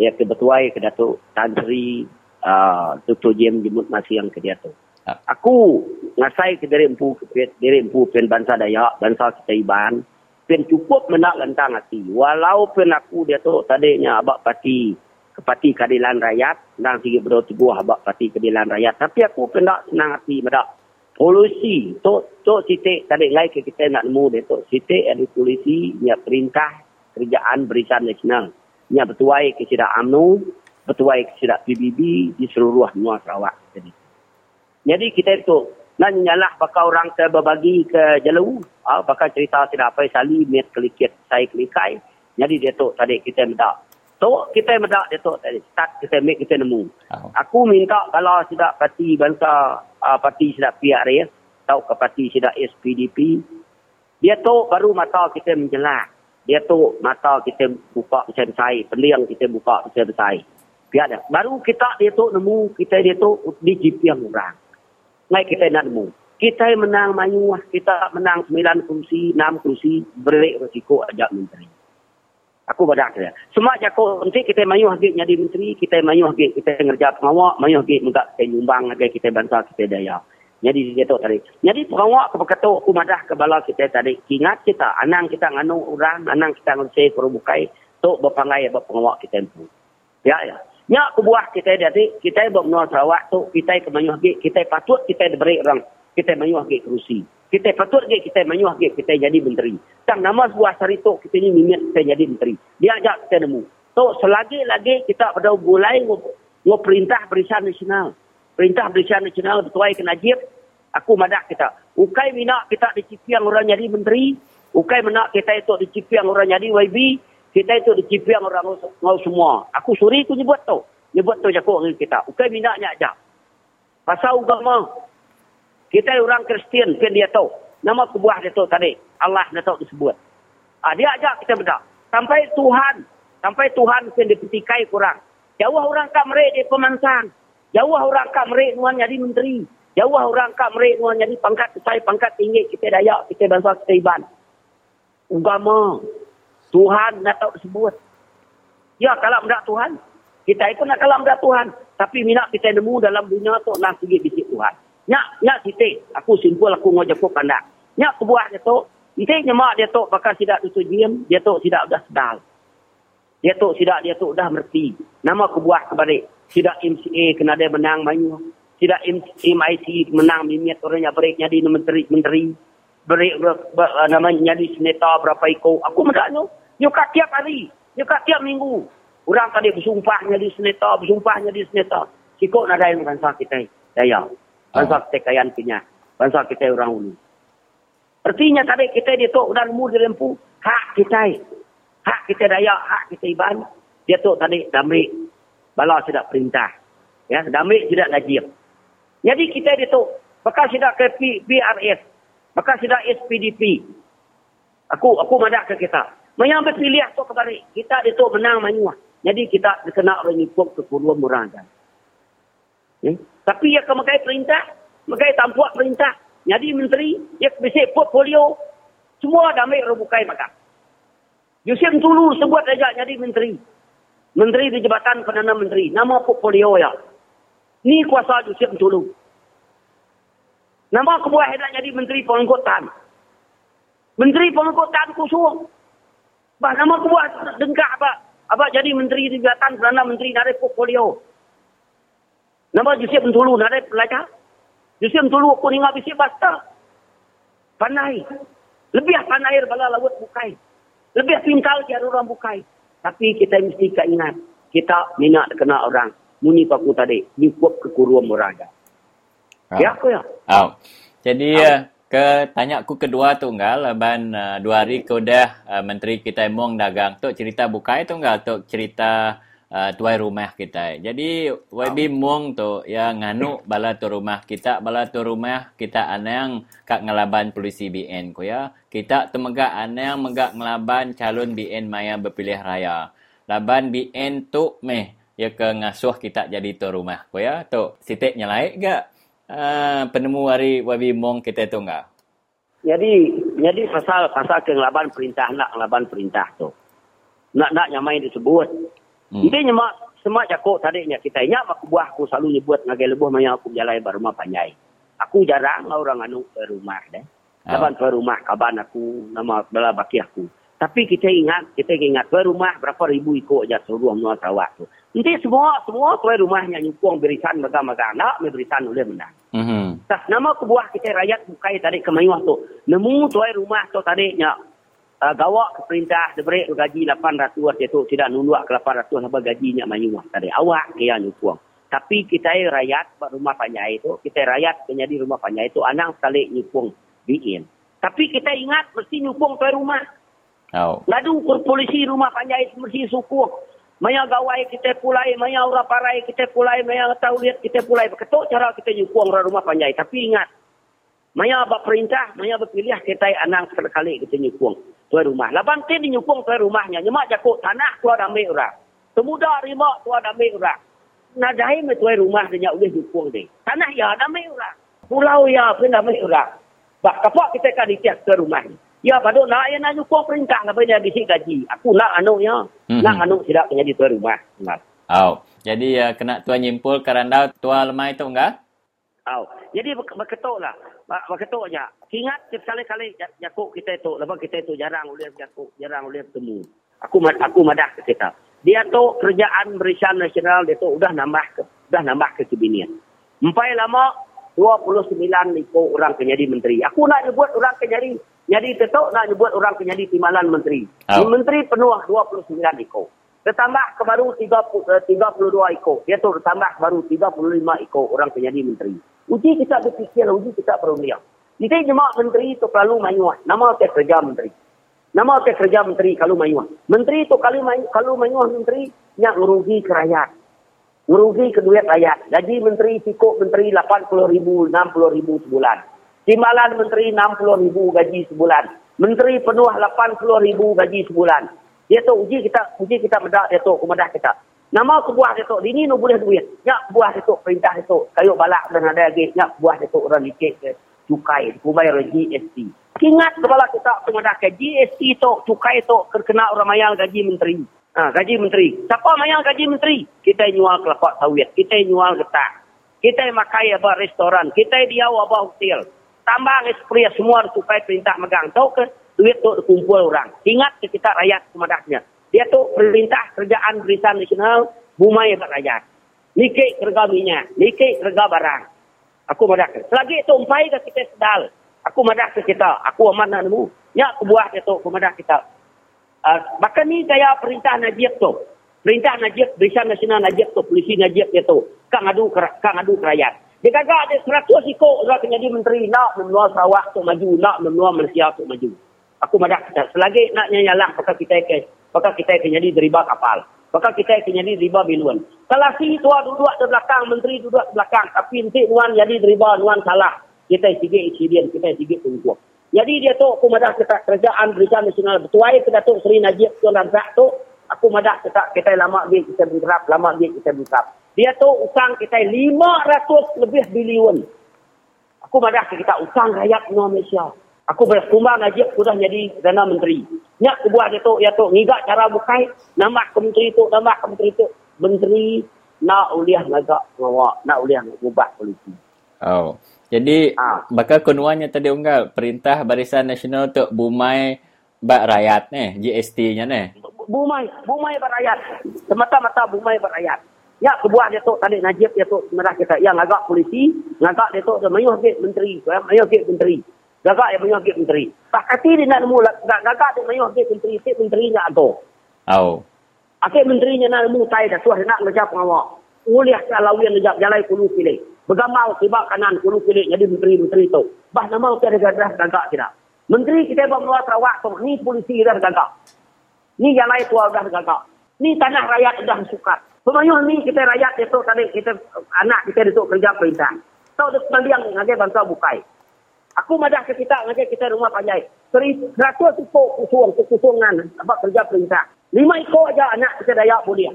ya kebetuai ke Datuk Tan Sri uh, Dr. Jem jemput masih yang ke dia tu. Aku ngasai ke dari empu ke dari empu pen bangsa Dayak, bangsa kita Iban, pen cukup menak lentang hati. Walaupun aku dia tu tadinya abak parti parti keadilan rakyat, nang tiga berdua teguh abak parti keadilan rakyat. Tapi aku pendak senang hati medak. Polisi, tu tu sitik tadi ngai ke kita nak nemu dia tu. Sitik ada polisi, nya perintah kerjaan barisan nasional. Nya bertuai ke sidak UMNO, bertuai ke sidak PBB di seluruh Menua Sarawak. Jadi, jadi kita itu nak nyalah bakal orang ke berbagi ke jalu, ah, bakal cerita tidak apa sali met kelikit saya kelikai. Jadi dia tu tadi kita medak. Tu kita medak dia tu tadi start kita make kita nemu. Oh. Aku minta kalau tidak parti bangsa uh, parti tidak PRS tahu ke parti sida SPDP. Dia tu baru mata kita menjelat. Dia tu mata kita buka macam saya. Peliang kita buka macam saya. Biar dah. Baru kita dia tu nemu, kita dia tu di jipiang orang. Ngai kita nak nemu. Kita menang mayu, kita menang 9 kursi, 6 kursi, berik resiko ajak menteri. Aku badak dia. Semua jako nanti kita mayu hagi jadi menteri, kita mayu hagi kita ngerja pengawak, mayu hagi minta kita nyumbang hagi kita bangsa kita daya. Jadi dia tu tadi. Jadi pengawak ke berkata aku madah ke bala kita tadi. Ingat kita, anang kita nganu orang, anang kita ngusai perubukai, tu berpangai berpengawak kita tu. Ya, ya. Nya aku buah kita jadi, kita bermenua Sarawak tu, kita ke mayu hagi, kita patut kita diberi orang, kita mayu hagi kerusi. Kita patut ke kita menyuah ke kita jadi menteri. Tang nama sebuah sarito kita ni minat kita jadi menteri. Dia ajak kita nemu. So selagi-lagi kita pada mulai ngo perintah berisan nasional. Perintah berisan nasional bertuai ke Najib. Aku madak kita. Ukai minak kita dicipiang orang jadi menteri. Ukai minak kita itu dicipiang orang jadi YB. Kita itu dicipiang orang ngau semua. Aku suri aku nyebut tu. Nyebut tu jago dengan kita. Ukai minaknya ajak. Pasal agama. Kita orang Kristian, kan dia tahu. Nama kebuah dia tahu tadi. Allah dia tahu disebut. Ah, dia ajak kita bedak. Sampai Tuhan. Sampai Tuhan kan dipetikai kurang. Jauh orang kat merik dia pemansang. Jauh orang kat merik nuan jadi menteri. Jauh orang kat merik nuan jadi pangkat saya pangkat tinggi. Kita dayak, kita bangsa, kita iban. Ugama. Tuhan nak tahu disebut. Ya, kalau tidak Tuhan. Kita itu nak kalam dah Tuhan. Tapi minat kita nemu dalam dunia tu nak bisik Tuhan. Nyak, nyak titik. Aku simpul aku ngajak kau kandak. Nyak kebuah dia tu. Itu nyemak dia tu bakal tidak tu diam. Dia tu tidak sudah sedal. Dia tu tidak dia tu dah merti. Nama kebuah kebalik. Tidak MCA kena dia menang banyu. Tidak MIC menang mimiat orangnya break jadi menteri. menteri. Break namanya jadi seneta berapa ikut. Aku mendak tu. Nyuka tiap hari. Nyuka tiap minggu. Orang tadi bersumpah jadi seneta. Bersumpah jadi seneta. Sikok nak ada yang bangsa kita. Daya. Bangsa kita kayan punya. Bangsa kita orang ulu. Artinya tadi kita dia tu dan umur dia lempu. Hak kita. Hak kita daya, hak kita iban. Dia tu tadi damai. Bala tidak perintah. Ya, damai tidak najib. Jadi kita dia tu. Maka tidak ke PRS. Maka tidak SPDP. Aku aku madak ke kita. Yang berpilih tu kebalik. Kita dia tu menang manyuah. Jadi kita kena orang ikut ke puluhan murah. Ya? Tapi ia kemakai perintah, makai tampuak perintah. Jadi menteri, ia bisa portfolio. Semua damai rebukai makan. Yusuf Tulu sebut saja jadi menteri. Menteri di Jabatan Perdana Menteri. Nama portfolio ya. Ni kuasa Yusuf Tulu. Nama kebuah hedat jadi menteri pengangkutan. Menteri pengangkutan kusung. Bah nama kebuah dengkak apa? Apa jadi menteri di Jabatan Perdana Menteri dari portfolio. Nama Yusuf Ntulu nak ada pelajar. Yusuf Ntulu aku ingat bisi basta. Panai. Lebih panai bala laut bukai. Lebih pintal dia orang bukai. Tapi kita mesti ingat. Kita minat kena orang. Muni paku tadi. Nyukup kekuruan meraja. Oh. Ya aku ya. Oh. Jadi oh. ke tanya aku kedua tu enggak laban uh, dua hari ke udah uh, menteri kita emong dagang tu cerita bukai tu enggak tu cerita uh, tuai rumah kita. Jadi YB oh. mung tu yang nganu <coughs> bala tu rumah kita, bala tu rumah kita anang kak ngelaban polisi BN ko ya. Kita tu mega anang mega ngelaban calon BN maya berpilih raya. Laban BN tu meh ya ke ngasuh kita jadi tu rumah ko ya. Tu sitik nyalai gak uh, penemu hari YB mung kita tu enggak? Jadi jadi pasal pasal ke ngelaban perintah nak ngelaban perintah tu. Nak nak nyamai disebut Hmm. Ini nyemak semak jakok tadi nya kita ingat mak buah aku selalu nyebut ngagai lebuh maya aku jalan bar rumah panjai. Aku jarang orang anu ke rumah deh. Kaban ke rumah kaban aku nama bela baki aku. Tapi kita ingat, kita ingat ke rumah berapa ribu ikut aja suruh menua Sarawak tu. Nanti semua semua tu rumahnya nyukung berisan maga-maga nak berisan oleh menang. Mm-hmm. nama kebuah kita rakyat bukai tadi ke tu. Nemu tu rumah tu tadi uh, gawak ke perintah diberi gaji 800 itu tidak nunduk ke 800 apa gajinya mayuah tadi awak ke yang nyukuang tapi kita rakyat rumah panjai itu kita rakyat menjadi rumah panjai itu anak sekali nyukung biin tapi kita ingat mesti nyukung ke rumah oh. lalu polisi rumah panjai mesti suku Maya gawai kita pulai, maya ura parai kita pulai, maya tahu lihat kita pulai. Ketuk cara kita nyukung rumah panjai. Tapi ingat, Maya abak perintah, maya berpilih kita anang sekali kita nyukung tuan rumah. Laban tin nyukung tuan rumahnya. Nyemak jakuk tanah tuan ambil orang. Semudah rimak tuan ambil orang. Nadai me tuan rumah dia boleh nyukung dia. Tanah ya ambil orang. Pulau ya pun ambil orang. Bak kapak kita kan ditiak tuan rumah ni. Ya, pada nak yang nak nyukung perintah lah dia bisi gaji. Aku nak anaknya. Mm-hmm. Nak anak tidak menjadi tuan rumah. Nah. Oh, jadi uh, kena tuan nyimpul kerana tuan lemah itu enggak? Oh, jadi berketuk lah. Berketuk aja. Ingat sekali-kali jakuk kita itu. Lepas kita itu jarang boleh jakuk. Jarang boleh bertemu. Aku aku madah ke kita. Dia tu kerjaan berisan nasional dia tu udah nambah ke, udah nambah ke kebinian. Empai lama 29 ikut orang kenyadi menteri. Aku nak nyebut orang kenyadi jadi tetok nak nyebut orang penyadi timbalan menteri. Oh. Menteri penuh 29 ekor. Tertambah baru 30, 32 eh, ekor. Dia tu tertambah baru 35 ekor orang penyadi menteri. Uji kita berfikir, uji kita perlu lihat. Jadi jemaah menteri itu perlu mayuan. Nama saya kerja menteri. Nama saya kerja menteri kalau mayuan. Menteri itu kalau mayuan, kalau mayuan menteri, nak merugi ke rakyat. Merugi ke duit rakyat. Jadi menteri cukup menteri 80 ribu, 60 ribu sebulan. Timbalan menteri 60 ribu gaji sebulan. Menteri penuh 80 ribu gaji sebulan. Dia tu uji kita, uji kita medak dia tu, kemedah kita. Nama kebuah dia tu, ini no boleh duit. Nyak buah dia tu, perintah dia tu. Kayu balak dan ada lagi, nyak buah dia tu orang dikit ke cukai, kubayar GST. Ingat kepala kita kemedah ke GST tu, cukai tu, kena orang mayang gaji menteri. Ha, gaji menteri. Siapa mayang gaji menteri? Kita nyual kelapa sawit, kita nyual getah. Kita makai apa restoran, kita dia apa hotel tambah esprit semua supaya perintah megang. Tahu ke duit tu kumpul orang. Ingat kita rakyat kemadahnya. Dia tu perintah kerjaan berisan nasional bumai buat rakyat. Nikik kerja minyak, nikik kerja barang. Aku madah ke. Selagi tu umpai ke kita sedal. Aku madah ke kita. Aku aman nak nemu. Ya, aku buah dia tu, aku madah kita. Uh, bahkan ni gaya perintah Najib tu. Perintah Najib, berisan nasional Najib tu, polisi Najib dia tu. Kang adu, kang adu kerajaan. Dia kagak ada seratus ikut orang jadi menteri. Nak menua Sarawak untuk maju. Nak menua Malaysia untuk maju. Aku madah kita. Selagi nak nyalah, maka kita akan, maka kita akan jadi deriba kapal. Maka kita akan jadi deriba biluan. Kalau si tuan duduk di belakang, menteri duduk di belakang. Tapi nanti nuan jadi deriba, nuan salah. Kita sikit insiden, kita sikit tunggu. Jadi dia tu, aku madah kita kerajaan berikan nasional. Betuai ke Datuk Seri Najib Tuan Razak tu, aku madah kita, kita lama dia kita bergerak, lama dia kita bergerak. Dia tu utang kita 500 lebih bilion. Aku madah kita utang rakyat Malaysia. Aku berkumbang aja sudah jadi dana menteri. Nyak kebuah dia tu, ya tu, ngigak cara bukai, nama kementeri tu, nama kementeri tu. Menteri nak uliah nagak ngawak, nak uliah ngubah polisi. Oh. Jadi, ha. bakal kunuannya tadi unggal, perintah Barisan Nasional untuk bumai bak rakyat ni, GST-nya ni. Bumai, bumai bak rakyat. Semata-mata bumai bak rakyat. Ya, kebuah dia tu tadi Najib dia tu merah kita. Yang agak polisi, agak dia tu dia mayuh ke menteri, ya, mayuh ke menteri. Gagak yang ke menteri. Tak kati dia nak nemu, gagak dia mayuh ke menteri, ke menterinya ada. Oh. Akhir menterinya nak nemu tay dah tuah nak ngejap ngawak. Uliah kalau yang ngejap jalai kulu pilih. Begamal tiba kanan kulu pilih jadi menteri-menteri tu. Bah nama kita ada gadah gagak tidak. Menteri kita buat meluat rawak tu, ni polisi dah gagak. Ni jalai tuah dah gagak. Ni tanah rakyat dah sukat. Pemayuh ni kita rakyat itu tadi kita anak kita itu kerja perintah. Tahu tu sekalian ngaji bangsa bukai. Aku madah ke kita ngaji kita rumah panjai. Seri seratus ikut kusung kusungan apa kerja perintah. Lima ikut aja anak kita dayak boleh.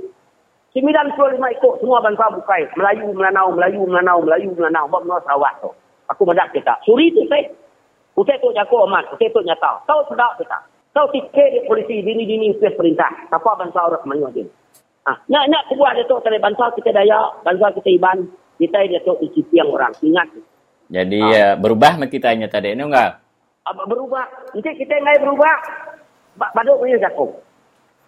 Sembilan puluh lima ikut semua bangsa bukai. Melayu, Melanau, Melayu, Melanau, Melayu, Melanau. Buat menua Sarawak tu. Aku madah kita. Suri tu saya. Usai tu jago amat. Usai tu nyata. Tahu sedap kita. Tahu tiket polisi dini-dini perintah. Apa bangsa orang Melayu dia. Ha, nak nak buat dia tu tadi bangsa kita daya, bangsa kita iban, kita dia tu yang orang ingat. Jadi ha. uh, berubah mak kita hanya tadi ni enggak? Apa berubah? Nanti kita ngai berubah. Baduk punya jago.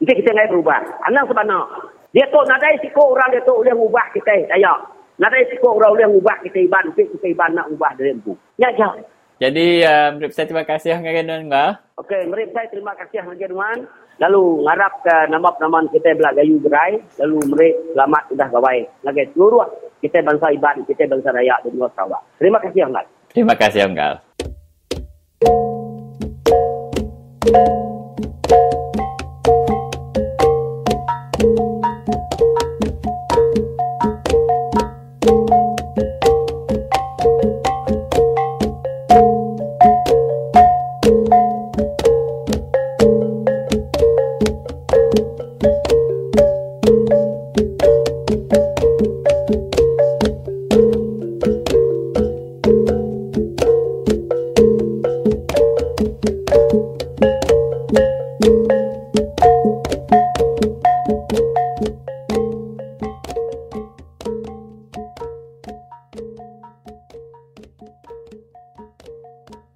Nanti kita ngai berubah. Anak sebenar. Dia tu nadai siko orang dia tu boleh ubah kita daya. Nadai siko orang boleh ubah kita iban, nanti kita iban nak ubah dari itu. Ya ja. Jadi uh, merip saya terima kasih ngagen enggak? Okey, merip saya terima kasih ngagen lalu ngarap ke nama-nama kita belak gayu gerai lalu mereka selamat sudah gawai lagi seluruh kita bangsa Iban, kita bangsa rakyat di luar Sarawak. Terima kasih, Anggal. Terima kasih, Anggal. thank you